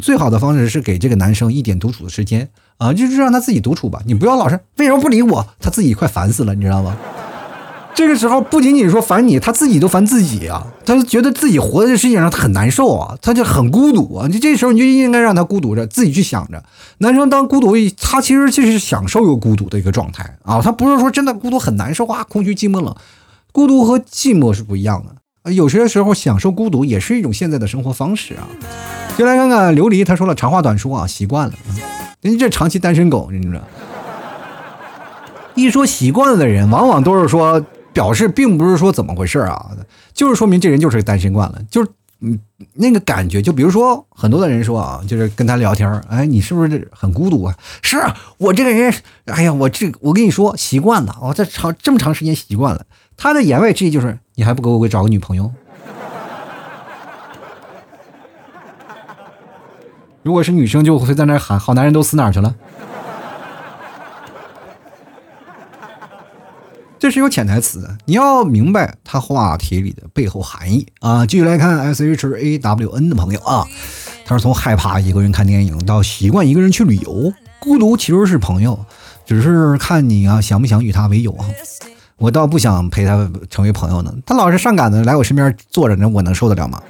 最好的方式是给这个男生一点独处的时间啊，就是让他自己独处吧。你不要老是为什么不理我，他自己快烦死了，你知道吗？这个时候不仅仅说烦你，他自己都烦自己啊，他觉得自己活在这世界上他很难受啊，他就很孤独啊。你这时候你就应该让他孤独着，自己去想着。男生当孤独，他其实就是享受有孤独的一个状态啊，他不是说真的孤独很难受啊，空虚寂寞冷。孤独和寂寞是不一样的，有些时候享受孤独也是一种现在的生活方式啊。就来看看琉璃，他说了长话短说啊，习惯了。人家这长期单身狗，你知道？一说习惯了的人，往往都是说表示并不是说怎么回事啊，就是说明这人就是单身惯了，就是嗯那个感觉。就比如说很多的人说啊，就是跟他聊天，哎，你是不是很孤独啊？是我这个人，哎呀，我这我跟你说习惯了，我这长这么长时间习惯了。他的言外之意就是，你还不给我找个女朋友？如果是女生，就会在那喊“好男人都死哪去了”。这是有潜台词的，你要明白他话题里的背后含义啊。继续来看 S H A W N 的朋友啊，他是从害怕一个人看电影到习惯一个人去旅游，孤独其实是朋友，只是看你啊想不想与他为友啊。我倒不想陪他成为朋友呢，他老是上赶着来我身边坐着，那我能受得了吗？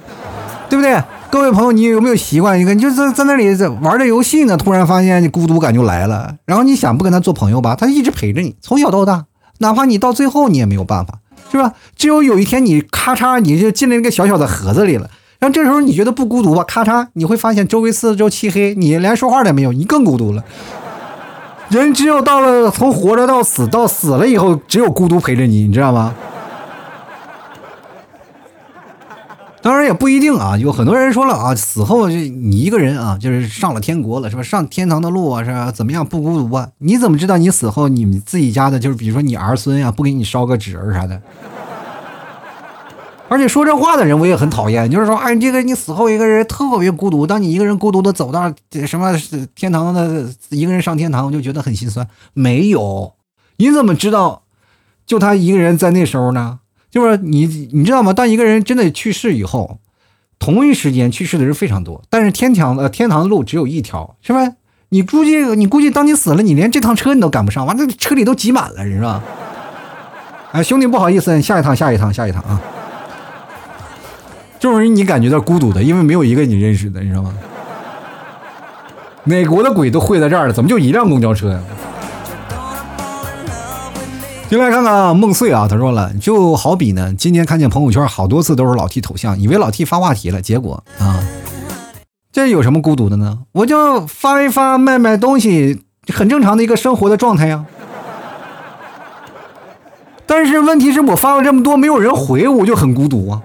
对不对？各位朋友，你有没有习惯一个，你就在在那里在玩着游戏呢，突然发现你孤独感就来了，然后你想不跟他做朋友吧，他一直陪着你，从小到大，哪怕你到最后你也没有办法，是吧？只有有一天你咔嚓你就进了一个小小的盒子里了，然后这时候你觉得不孤独吧？咔嚓，你会发现周围四周漆黑，你连说话都没有，你更孤独了。人只有到了从活着到死，到死了以后，只有孤独陪着你，你知道吗？当然也不一定啊，有很多人说了啊，死后就你一个人啊，就是上了天国了，是吧？上天堂的路啊，是吧？怎么样不孤独啊？你怎么知道你死后你们自己家的，就是比如说你儿孙呀，不给你烧个纸儿啥的？而且说这话的人我也很讨厌，就是说，哎，这个你死后一个人特别孤独，当你一个人孤独的走到什么天堂的，一个人上天堂，我就觉得很心酸。没有，你怎么知道就他一个人在那时候呢？就是你，你知道吗？当一个人真的去世以后，同一时间去世的人非常多，但是天堂呃天堂的路只有一条，是吧？你估计你估计当你死了，你连这趟车你都赶不上，完了车里都挤满了，是吧？哎，兄弟，不好意思，下一趟，下一趟，下一趟啊。这种人你感觉到孤独的，因为没有一个你认识的，你知道吗？哪国的鬼都会在这儿了，怎么就一辆公交车呀？进来看看啊，梦碎啊，他说了，就好比呢，今天看见朋友圈好多次都是老 T 头像，以为老 T 发话题了，结果啊，这有什么孤独的呢？我就发一发卖卖东西，很正常的一个生活的状态呀。但是问题是我发了这么多，没有人回，我就很孤独啊。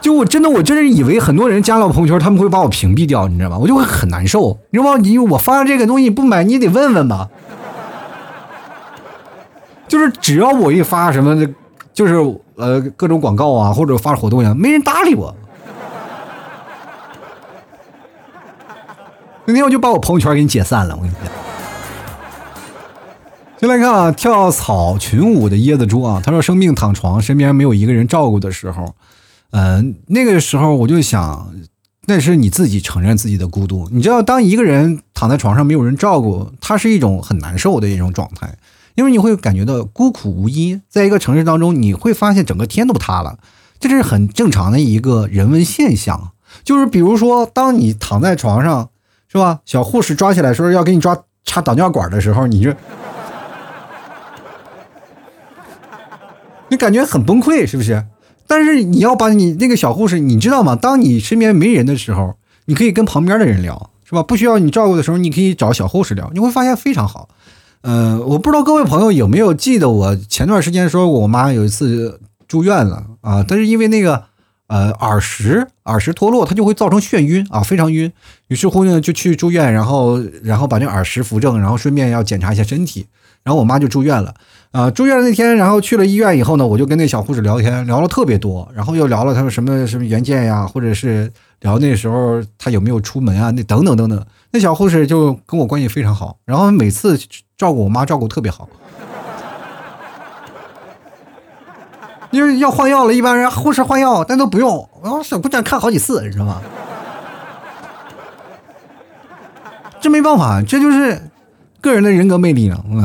就我真的，我真是以为很多人加了我朋友圈，他们会把我屏蔽掉，你知道吗？我就会很难受，你知道吗？你我发了这个东西不买，你得问问吧。就是只要我一发什么的，就是呃各种广告啊，或者发活动呀，没人搭理我。那天我就把我朋友圈给你解散了，我跟你讲。先来看啊，跳草裙舞的椰子猪啊，他说生病躺床，身边没有一个人照顾的时候。嗯，那个时候我就想，那是你自己承认自己的孤独。你知道，当一个人躺在床上没有人照顾，他是一种很难受的一种状态，因为你会感觉到孤苦无依。在一个城市当中，你会发现整个天都塌了，这是很正常的一个人文现象。就是比如说，当你躺在床上，是吧？小护士抓起来说要给你抓插导尿管的时候，你就你感觉很崩溃，是不是？但是你要把你那个小护士，你知道吗？当你身边没人的时候，你可以跟旁边的人聊，是吧？不需要你照顾的时候，你可以找小护士聊，你会发现非常好。嗯，我不知道各位朋友有没有记得我前段时间说，我妈有一次住院了啊，但是因为那个呃耳石耳石脱落，它就会造成眩晕啊，非常晕。于是乎呢，就去住院，然后然后把那耳石扶正，然后顺便要检查一下身体，然后我妈就住院了。啊，住院那天，然后去了医院以后呢，我就跟那小护士聊天，聊了特别多，然后又聊了他们什么什么原件呀，或者是聊那时候他有没有出门啊，那等等等等。那小护士就跟我关系非常好，然后每次照顾我妈照顾特别好。因为要换药了，一般人护士换药，但都不用，然后小姑娘看好几次，你知道吗？这没办法，这就是个人的人格魅力了，我这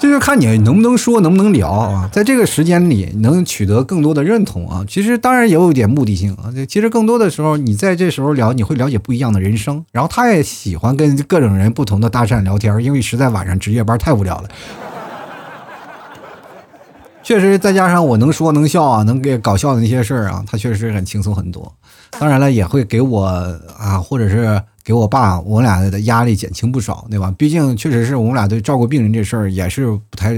这就看你能不能说，能不能聊啊。在这个时间里，能取得更多的认同啊。其实当然也有一点目的性啊。其实更多的时候，你在这时候聊，你会了解不一样的人生。然后他也喜欢跟各种人不同的搭讪聊天，因为实在晚上值夜班太无聊了。确实，再加上我能说能笑啊，能给搞笑的那些事儿啊，他确实很轻松很多。当然了，也会给我啊，或者是。给我爸，我俩的压力减轻不少，对吧？毕竟确实是我们俩对照顾病人这事儿也是不太，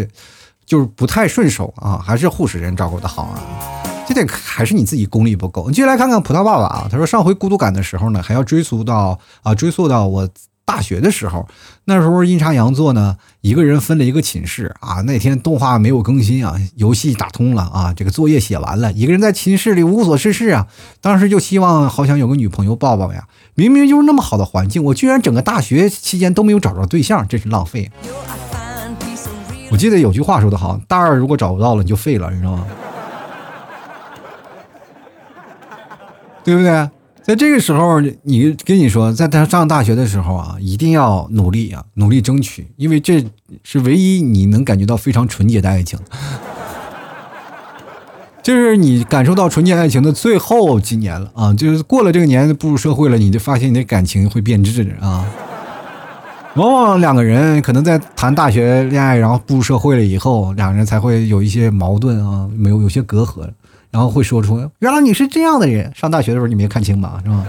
就是不太顺手啊，还是护士人照顾的好啊。这点还是你自己功力不够。你继续来看看葡萄爸爸啊，他说上回孤独感的时候呢，还要追溯到啊，追溯到我大学的时候，那时候阴差阳错呢，一个人分了一个寝室啊。那天动画没有更新啊，游戏打通了啊，这个作业写完了，一个人在寝室里无所事事啊。当时就希望好想有个女朋友抱抱呀。明明就是那么好的环境，我居然整个大学期间都没有找着对象，真是浪费。我记得有句话说得好，大二如果找不到了，你就废了，你知道吗？对不对？在这个时候，你跟你说，在他上大学的时候啊，一定要努力啊，努力争取，因为这是唯一你能感觉到非常纯洁的爱情。就是你感受到纯洁爱情的最后几年了啊！就是过了这个年步入社会了，你就发现你的感情会变质啊。往往两个人可能在谈大学恋爱，然后步入社会了以后，两个人才会有一些矛盾啊，没有有些隔阂，然后会说出原来你是这样的人。上大学的时候你没看清吧？是吧？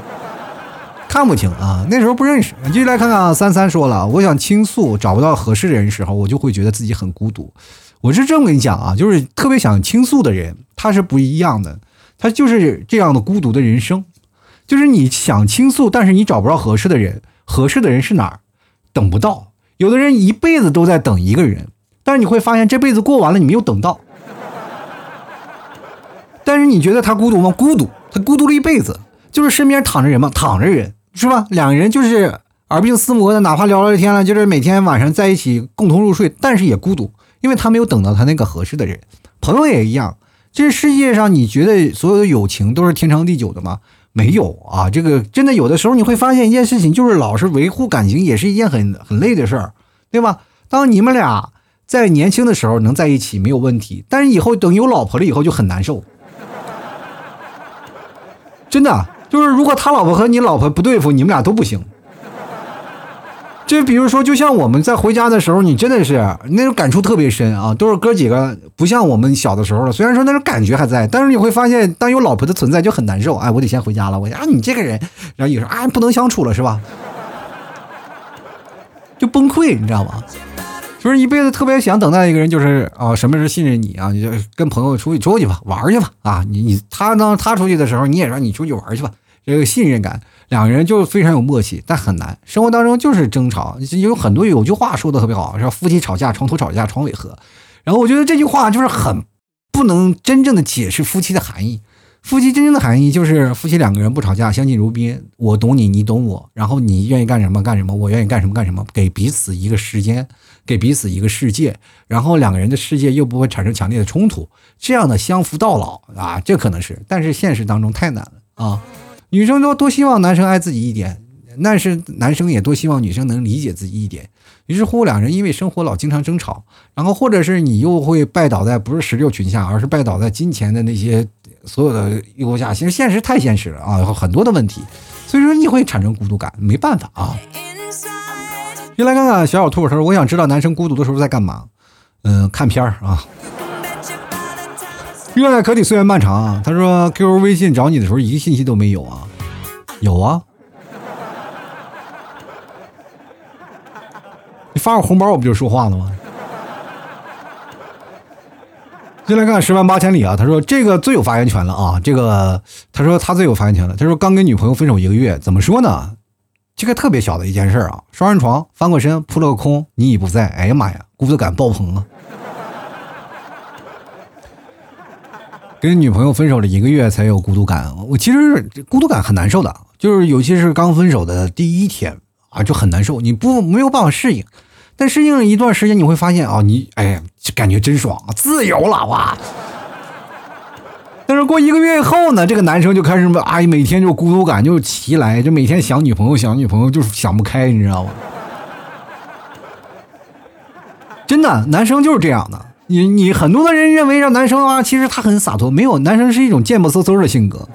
看不清啊，那时候不认识。继续来看看啊，三三说了，我想倾诉找不到合适的人时候，我就会觉得自己很孤独。我是这么跟你讲啊，就是特别想倾诉的人。他是不一样的，他就是这样的孤独的人生，就是你想倾诉，但是你找不着合适的人，合适的人是哪儿？等不到，有的人一辈子都在等一个人，但是你会发现这辈子过完了，你没有等到。但是你觉得他孤独吗？孤独，他孤独了一辈子，就是身边躺着人嘛？躺着人，是吧？两个人就是耳鬓厮磨的，哪怕聊了天了，就是每天晚上在一起共同入睡，但是也孤独，因为他没有等到他那个合适的人。朋友也一样。这世界上，你觉得所有的友情都是天长地久的吗？没有啊！这个真的有的时候你会发现一件事情，就是老是维护感情也是一件很很累的事儿，对吧？当你们俩在年轻的时候能在一起没有问题，但是以后等有老婆了以后就很难受。真的，就是如果他老婆和你老婆不对付，你们俩都不行。就比如说，就像我们在回家的时候，你真的是那种感触特别深啊，都是哥几个，不像我们小的时候了。虽然说那种感觉还在，但是你会发现，当有老婆的存在就很难受。哎，我得先回家了。我啊，你这个人，然后有时候啊，不能相处了，是吧？就崩溃，你知道吗？就是一辈子特别想等待一个人，就是啊，什么时候信任你啊？你就跟朋友出去出去吧，玩去吧啊！你你他当他出去的时候，你也让你出去玩去吧，这个信任感。两个人就非常有默契，但很难。生活当中就是争吵，有很多有句话说的特别好，说夫妻吵架，床头吵架床尾和。然后我觉得这句话就是很不能真正的解释夫妻的含义。夫妻真正的含义就是夫妻两个人不吵架，相敬如宾，我懂你，你懂我，然后你愿意干什么干什么，我愿意干什么干什么，给彼此一个时间，给彼此一个世界，然后两个人的世界又不会产生强烈的冲突，这样的相扶到老啊，这可能是，但是现实当中太难了啊。女生都多希望男生爱自己一点，但是男生也多希望女生能理解自己一点。于是乎，两人因为生活老经常争吵，然后或者是你又会拜倒在不是石榴裙下，而是拜倒在金钱的那些所有的诱惑下。其实现实太现实了啊，有很多的问题，所以说你会产生孤独感，没办法啊。先来看看小小兔，他说：“我想知道男生孤独的时候在干嘛？嗯，看片儿啊。”热爱可抵岁月漫长啊！他说：“QQ、微信找你的时候，一个信息都没有啊？有啊？你发个红包，我不就说话了吗？”进来看十万八千里啊！他说：“这个最有发言权了啊！这个，他说他最有发言权了。他说刚跟女朋友分手一个月，怎么说呢？这个特别小的一件事啊，双人床，翻过身，扑了个空，你已不在。哎呀妈呀，孤独感爆棚啊！” 跟女朋友分手了一个月才有孤独感，我其实孤独感很难受的，就是尤其是刚分手的第一天啊，就很难受，你不没有办法适应，但适应了一段时间，你会发现啊，你哎呀，感觉真爽，自由了哇！但是过一个月以后呢，这个男生就开始哎，每天就孤独感就袭来，就每天想女朋友，想女朋友，就是想不开，你知道吗？真的，男生就是这样的。你你很多的人认为让男生啊，其实他很洒脱，没有，男生是一种贱不嗖嗖的性格。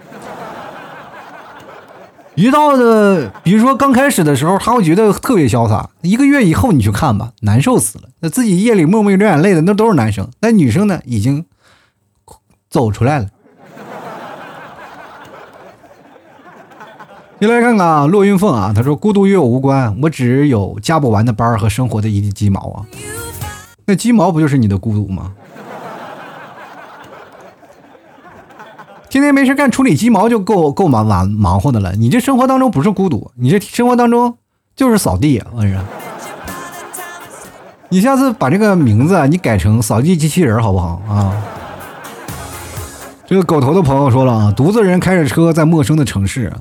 一到的，比如说刚开始的时候，他会觉得特别潇洒。一个月以后，你去看吧，难受死了。那自己夜里默默流眼泪的，那都是男生。那女生呢，已经走出来了。你来看看啊，骆云凤啊，他说：“孤独与我无关，我只有加不完的班和生活的一地鸡毛啊。”那鸡毛不就是你的孤独吗？天天没事干处理鸡毛就够够忙忙忙活的了。你这生活当中不是孤独，你这生活当中就是扫地。我跟你说，你下次把这个名字啊你改成扫地机器人好不好啊？这个狗头的朋友说了啊，独自人开着车在陌生的城市，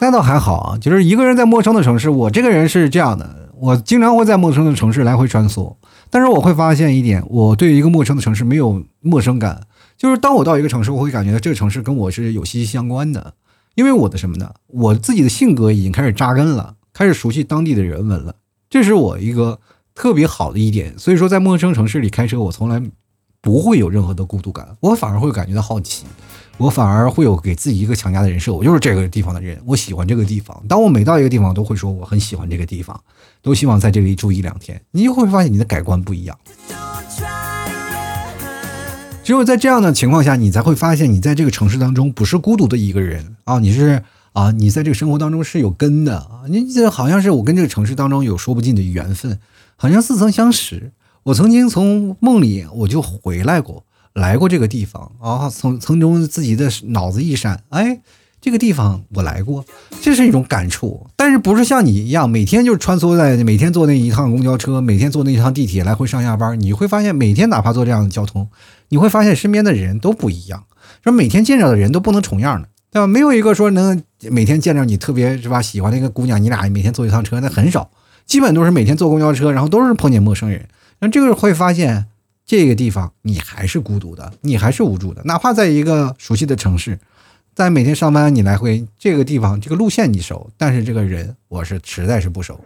那倒还好啊，就是一个人在陌生的城市。我这个人是这样的，我经常会在陌生的城市来回穿梭。但是我会发现一点，我对一个陌生的城市没有陌生感。就是当我到一个城市，我会感觉到这个城市跟我是有息息相关的，因为我的什么呢？我自己的性格已经开始扎根了，开始熟悉当地的人文了，这是我一个特别好的一点。所以说，在陌生城市里开车，我从来不会有任何的孤独感，我反而会感觉到好奇。我反而会有给自己一个强加的人设，我就是这个地方的人，我喜欢这个地方。当我每到一个地方，都会说我很喜欢这个地方，都希望在这里住一两天。你就会发现你的改观不一样。只有在这样的情况下，你才会发现你在这个城市当中不是孤独的一个人啊，你是啊，你在这个生活当中是有根的啊。你这好像是我跟这个城市当中有说不尽的缘分，好像似曾相识。我曾经从梦里我就回来过。来过这个地方啊，从从中自己的脑子一闪，哎，这个地方我来过，这是一种感触。但是不是像你一样，每天就穿梭在，每天坐那一趟公交车，每天坐那一趟地铁来回上下班。你会发现，每天哪怕坐这样的交通，你会发现身边的人都不一样。说每天见着的人都不能重样的，对吧？没有一个说能每天见着你特别是吧喜欢那个姑娘，你俩每天坐一趟车，那很少，基本都是每天坐公交车，然后都是碰见陌生人。那这个会发现。这个地方你还是孤独的，你还是无助的。哪怕在一个熟悉的城市，在每天上班你来回这个地方，这个路线你熟，但是这个人我是实在是不熟。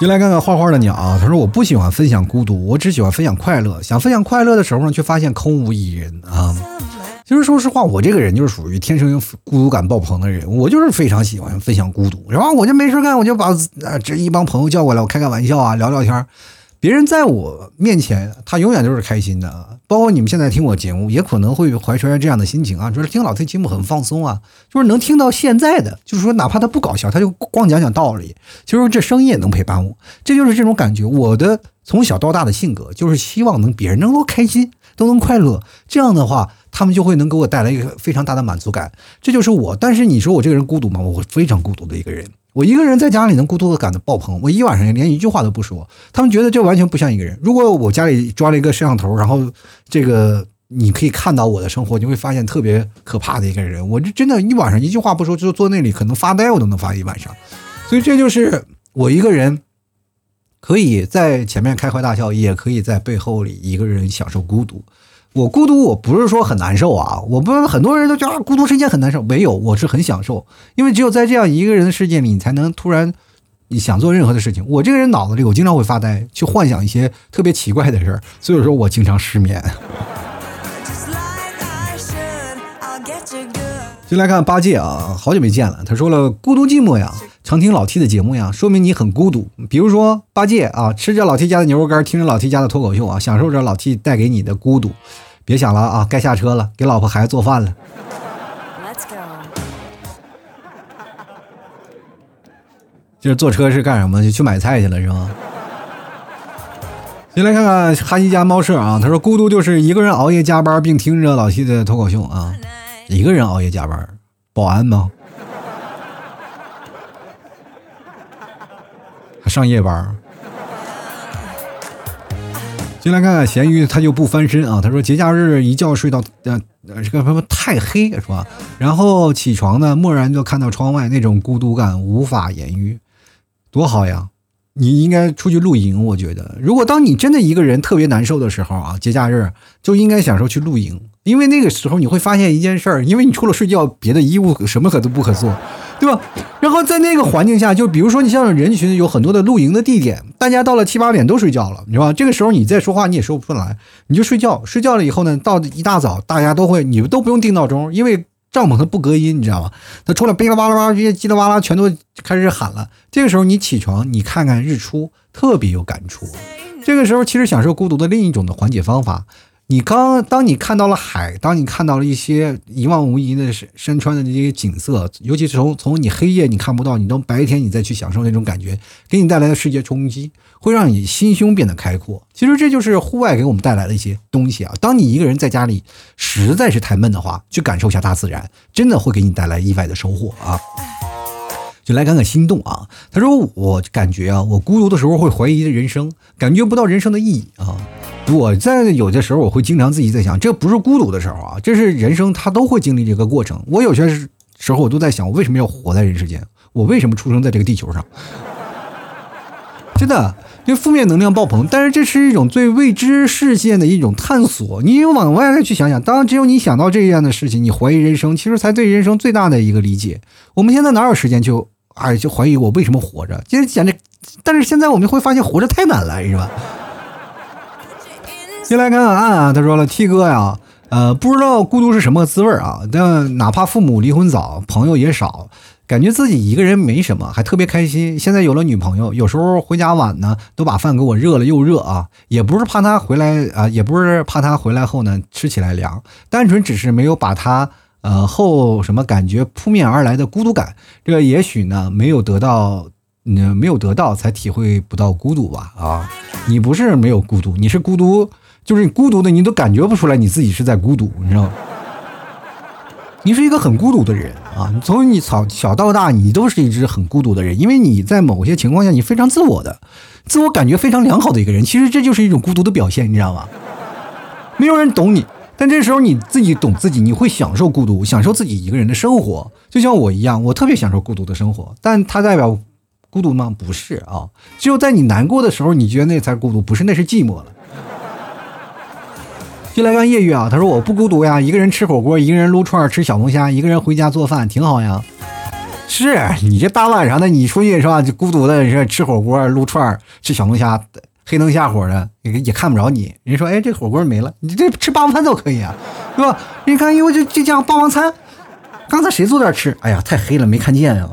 就来看看画画的鸟，啊他说我不喜欢分享孤独，我只喜欢分享快乐。想分享快乐的时候呢，却发现空无一人啊。其实说实话，我这个人就是属于天生孤独感爆棚的人，我就是非常喜欢分享孤独。然后我就没事干，我就把啊这一帮朋友叫过来，我开开玩笑啊，聊聊天。别人在我面前，他永远都是开心的啊！包括你们现在听我节目，也可能会怀揣着这样的心情啊，就是听老 T 节目很放松啊，就是能听到现在的，就是说哪怕他不搞笑，他就光讲讲道理，其实这声音也能陪伴我，这就是这种感觉。我的从小到大的性格就是希望能别人能够开心，都能快乐，这样的话，他们就会能给我带来一个非常大的满足感，这就是我。但是你说我这个人孤独吗？我非常孤独的一个人。我一个人在家里能孤独的感到爆棚，我一晚上连一句话都不说，他们觉得这完全不像一个人。如果我家里装了一个摄像头，然后这个你可以看到我的生活，你会发现特别可怕的一个人。我这真的，一晚上一句话不说，就坐那里可能发呆，我都能发一晚上。所以这就是我一个人可以在前面开怀大笑，也可以在背后里一个人享受孤独。我孤独，我不是说很难受啊！我不，很多人都觉得孤独是一件很难受，没有，我是很享受，因为只有在这样一个人的世界里，你才能突然你想做任何的事情。我这个人脑子里，我经常会发呆，去幻想一些特别奇怪的事儿，所以说我经常失眠。就来看八戒啊，好久没见了，他说了孤独寂寞呀，常听老 T 的节目呀，说明你很孤独。比如说八戒啊，吃着老 T 家的牛肉干，听着老 T 家的脱口秀啊，享受着老 T 带给你的孤独。别想了啊，该下车了，给老婆孩子做饭了。Let's go 就是坐车是干什么？就去买菜去了是吗？先来看看哈西家猫舍啊，他说孤独就是一个人熬夜加班，并听着老 T 的脱口秀啊，一个人熬夜加班，保安吗？上夜班？进来看看咸鱼，他就不翻身啊。他说节假日一觉睡到呃这个什么太黑是吧？然后起床呢，蓦然就看到窗外那种孤独感无法言喻，多好呀！你应该出去露营，我觉得，如果当你真的一个人特别难受的时候啊，节假日就应该享受去露营，因为那个时候你会发现一件事儿，因为你除了睡觉，别的衣物什么可都不可做，对吧？然后在那个环境下，就比如说你像人群有很多的露营的地点，大家到了七八点都睡觉了，你知道吧？这个时候你再说话你也说不出来，你就睡觉。睡觉了以后呢，到一大早大家都会，你们都不用定闹钟，因为帐篷它不隔音，你知道吗？它出来哔啦吧啦吧这些叽里哇啦全都开始喊了。这个时候你起床，你看看日出，特别有感触。这个时候其实享受孤独的另一种的缓解方法。你刚当你看到了海，当你看到了一些一望无垠的山山川的这些景色，尤其是从从你黑夜你看不到，你到白天你再去享受那种感觉，给你带来的世界冲击，会让你心胸变得开阔。其实这就是户外给我们带来的一些东西啊。当你一个人在家里实在是太闷的话，去感受一下大自然，真的会给你带来意外的收获啊。就来感感心动啊！他说：“我感觉啊，我孤独的时候会怀疑人生，感觉不到人生的意义啊。我在有的时候，我会经常自己在想，这不是孤独的时候啊，这是人生，他都会经历这个过程。我有些时候，我都在想，我为什么要活在人世间？我为什么出生在这个地球上？真的，因为负面能量爆棚，但是这是一种最未知事件的一种探索。你往外去想想，当然只有你想到这样的事情，你怀疑人生，其实才对人生最大的一个理解。我们现在哪有时间去？”哎，就怀疑我为什么活着。今天讲这，但是现在我们会发现活着太难了，是吧？进来看看啊，他说了：“T 哥呀，呃，不知道孤独是什么滋味啊？但哪怕父母离婚早，朋友也少，感觉自己一个人没什么，还特别开心。现在有了女朋友，有时候回家晚呢，都把饭给我热了又热啊，也不是怕她回来啊，也不是怕她回来后呢吃起来凉，单纯只是没有把她。”呃，后什么感觉扑面而来的孤独感，这个也许呢没有得到，嗯，没有得到才体会不到孤独吧？啊，你不是没有孤独，你是孤独，就是你孤独的，你都感觉不出来你自己是在孤独，你知道吗？你是一个很孤独的人啊！从你小小到大，你都是一只很孤独的人，因为你在某些情况下，你非常自我的，自我感觉非常良好的一个人，其实这就是一种孤独的表现，你知道吗？没有人懂你。但这时候你自己懂自己，你会享受孤独，享受自己一个人的生活，就像我一样，我特别享受孤独的生活。但它代表孤独吗？不是啊，只有在你难过的时候，你觉得那才孤独，不是那是寂寞了。就来看夜月啊，他说我不孤独呀，一个人吃火锅，一个人撸串吃小龙虾，一个人回家做饭，挺好呀。是你这大晚上的，你出去是吧？就孤独的是吃火锅、撸串吃小龙虾。黑灯瞎火的也也看不着你，人说哎这火锅没了，你这吃霸王餐都可以啊，是吧？你看，因为这这家霸王餐，刚才谁坐这吃？哎呀，太黑了，没看见呀。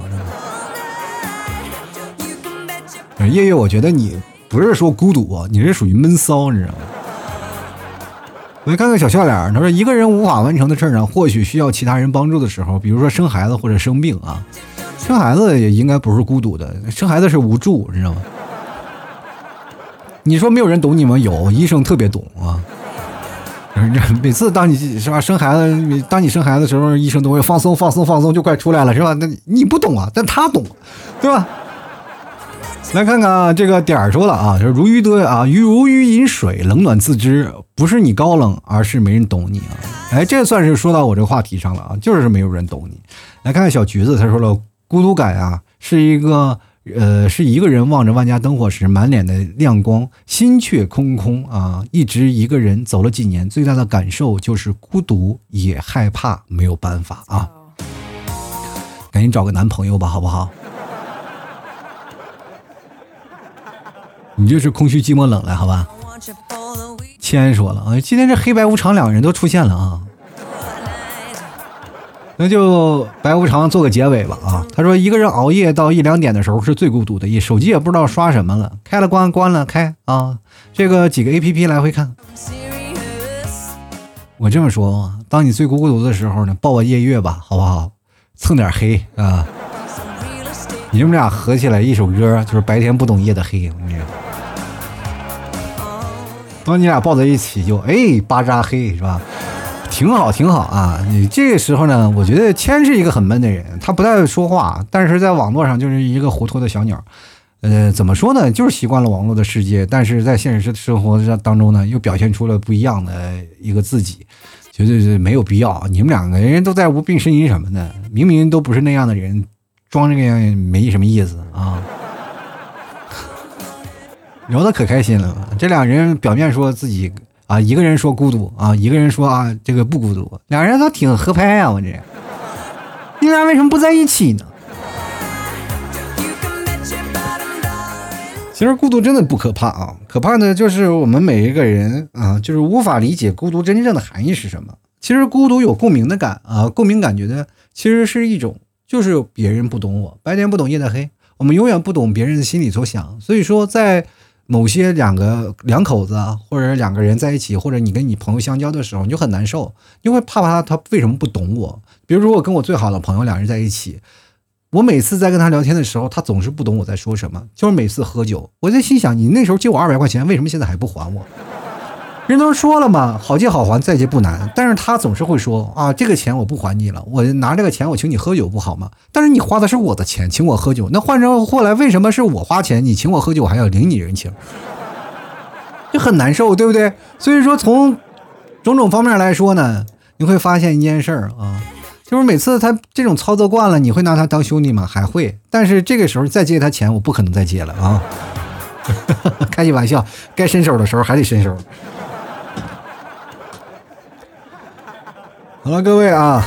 夜月，我觉得你不是说孤独啊，你是属于闷骚，你知道吗？我看看小笑脸，他说一个人无法完成的事儿呢，或许需要其他人帮助的时候，比如说生孩子或者生病啊，生孩子也应该不是孤独的，生孩子是无助，你知道吗？你说没有人懂你吗？有医生特别懂啊！每次当你是吧生孩子，当你生孩子的时候，医生都会放松放松放松，就快出来了是吧？那你不懂啊，但他懂，对吧？来看看啊这个点儿说了啊，说如鱼得啊，如鱼饮水，冷暖自知，不是你高冷，而是没人懂你啊！哎，这算是说到我这个话题上了啊，就是没有人懂你。来看看小橘子，他说了，孤独感啊，是一个。呃，是一个人望着万家灯火时，满脸的亮光，心却空空啊！一直一个人走了几年，最大的感受就是孤独，也害怕，没有办法啊！赶紧找个男朋友吧，好不好？你就是空虚、寂寞、冷了，好吧？谦说了啊，今天这黑白无常两个人都出现了啊！那就白无常做个结尾吧啊！他说，一个人熬夜到一两点的时候是最孤独的，也手机也不知道刷什么了，开了关，关了开啊！这个几个 A P P 来回看。我这么说，当你最孤独的时候呢，抱抱夜月吧，好不好？蹭点黑啊！你们俩合起来一首歌，就是白天不懂夜的黑。当你俩抱在一起，就哎巴扎黑是吧？挺好，挺好啊！你这个时候呢，我觉得谦是一个很闷的人，他不太说话，但是在网络上就是一个活脱的小鸟。呃，怎么说呢？就是习惯了网络的世界，但是在现实生活当中呢，又表现出了不一样的一个自己，绝对是没有必要。你们两个人都在无病呻吟什么的，明明都不是那样的人，装这个样没什么意思啊！聊的可开心了，这俩人表面说自己。啊，一个人说孤独啊，一个人说啊，这个不孤独，两人都挺合拍啊，我这，你俩为什么不在一起呢？其实孤独真的不可怕啊，可怕的就是我们每一个人啊，就是无法理解孤独真正的含义是什么。其实孤独有共鸣的感啊，共鸣感觉的其实是一种，就是别人不懂我，白天不懂夜的黑，我们永远不懂别人的心里所想。所以说，在某些两个两口子或者两个人在一起，或者你跟你朋友相交的时候，你就很难受，你会怕怕他为什么不懂我？比如说我跟我最好的朋友两人在一起。我每次在跟他聊天的时候，他总是不懂我在说什么。就是每次喝酒，我在心想：你那时候借我二百块钱，为什么现在还不还我？人都说了嘛，好借好还，再借不难。但是他总是会说：啊，这个钱我不还你了，我拿这个钱我请你喝酒不好吗？但是你花的是我的钱，请我喝酒，那换成后来为什么是我花钱，你请我喝酒还要领你人情？就很难受，对不对？所以说，从种种方面来说呢，你会发现一件事儿啊。就是每次他这种操作惯了，你会拿他当兄弟吗？还会，但是这个时候再借他钱，我不可能再借了啊！开句玩笑，该伸手的时候还得伸手。好了，各位啊，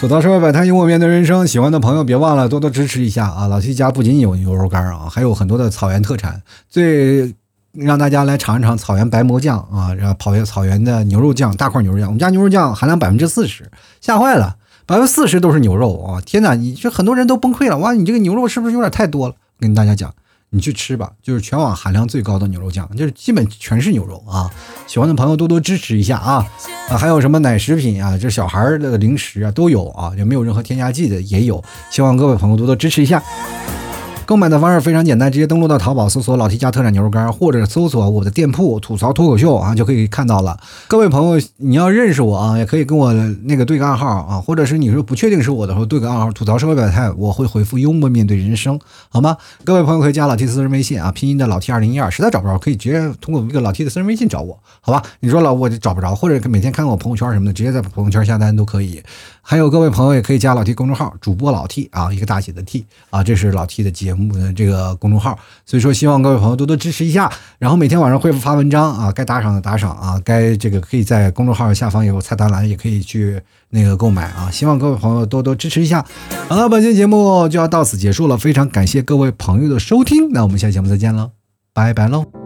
吐槽社会百态，幽默面对人生。喜欢的朋友别忘了多多支持一下啊！老 T 家不仅有牛肉干啊，还有很多的草原特产，最让大家来尝一尝草原白馍酱啊，然后草原草原的牛肉酱，大块牛肉酱，我们家牛肉酱含量百分之四十，吓坏了。百分之四十都是牛肉啊！天哪，你这很多人都崩溃了哇！你这个牛肉是不是有点太多了？跟大家讲，你去吃吧，就是全网含量最高的牛肉酱，就是基本全是牛肉啊！喜欢的朋友多多支持一下啊！啊，还有什么奶食品啊，这小孩的零食啊都有啊，也没有任何添加剂的也有，希望各位朋友多多支持一下。购买的方式非常简单，直接登录到淘宝搜索“老 T 家特产牛肉干”，或者搜索我的店铺“吐槽脱口秀”啊，就可以看到了。各位朋友，你要认识我啊，也可以跟我那个对个暗号啊，或者是你说不确定是我的时候，对个暗号，吐槽社会百态，我会回复幽默面对人生，好吗？各位朋友可以加老 T 私人微信啊，拼音的老 T 二零一二，实在找不着可以直接通过一个老 T 的私人微信找我，好吧？你说老我就找不着，或者每天看看我朋友圈什么的，直接在朋友圈下单都可以。还有各位朋友也可以加老 T 公众号，主播老 T 啊，一个大写的 T 啊，这是老 T 的节目的这个公众号，所以说希望各位朋友多多支持一下。然后每天晚上会发文章啊，该打赏的打赏啊，该这个可以在公众号下方有菜单栏，也可以去那个购买啊。希望各位朋友多多支持一下。好了，本期节目就要到此结束了，非常感谢各位朋友的收听，那我们下期节目再见了，拜拜喽。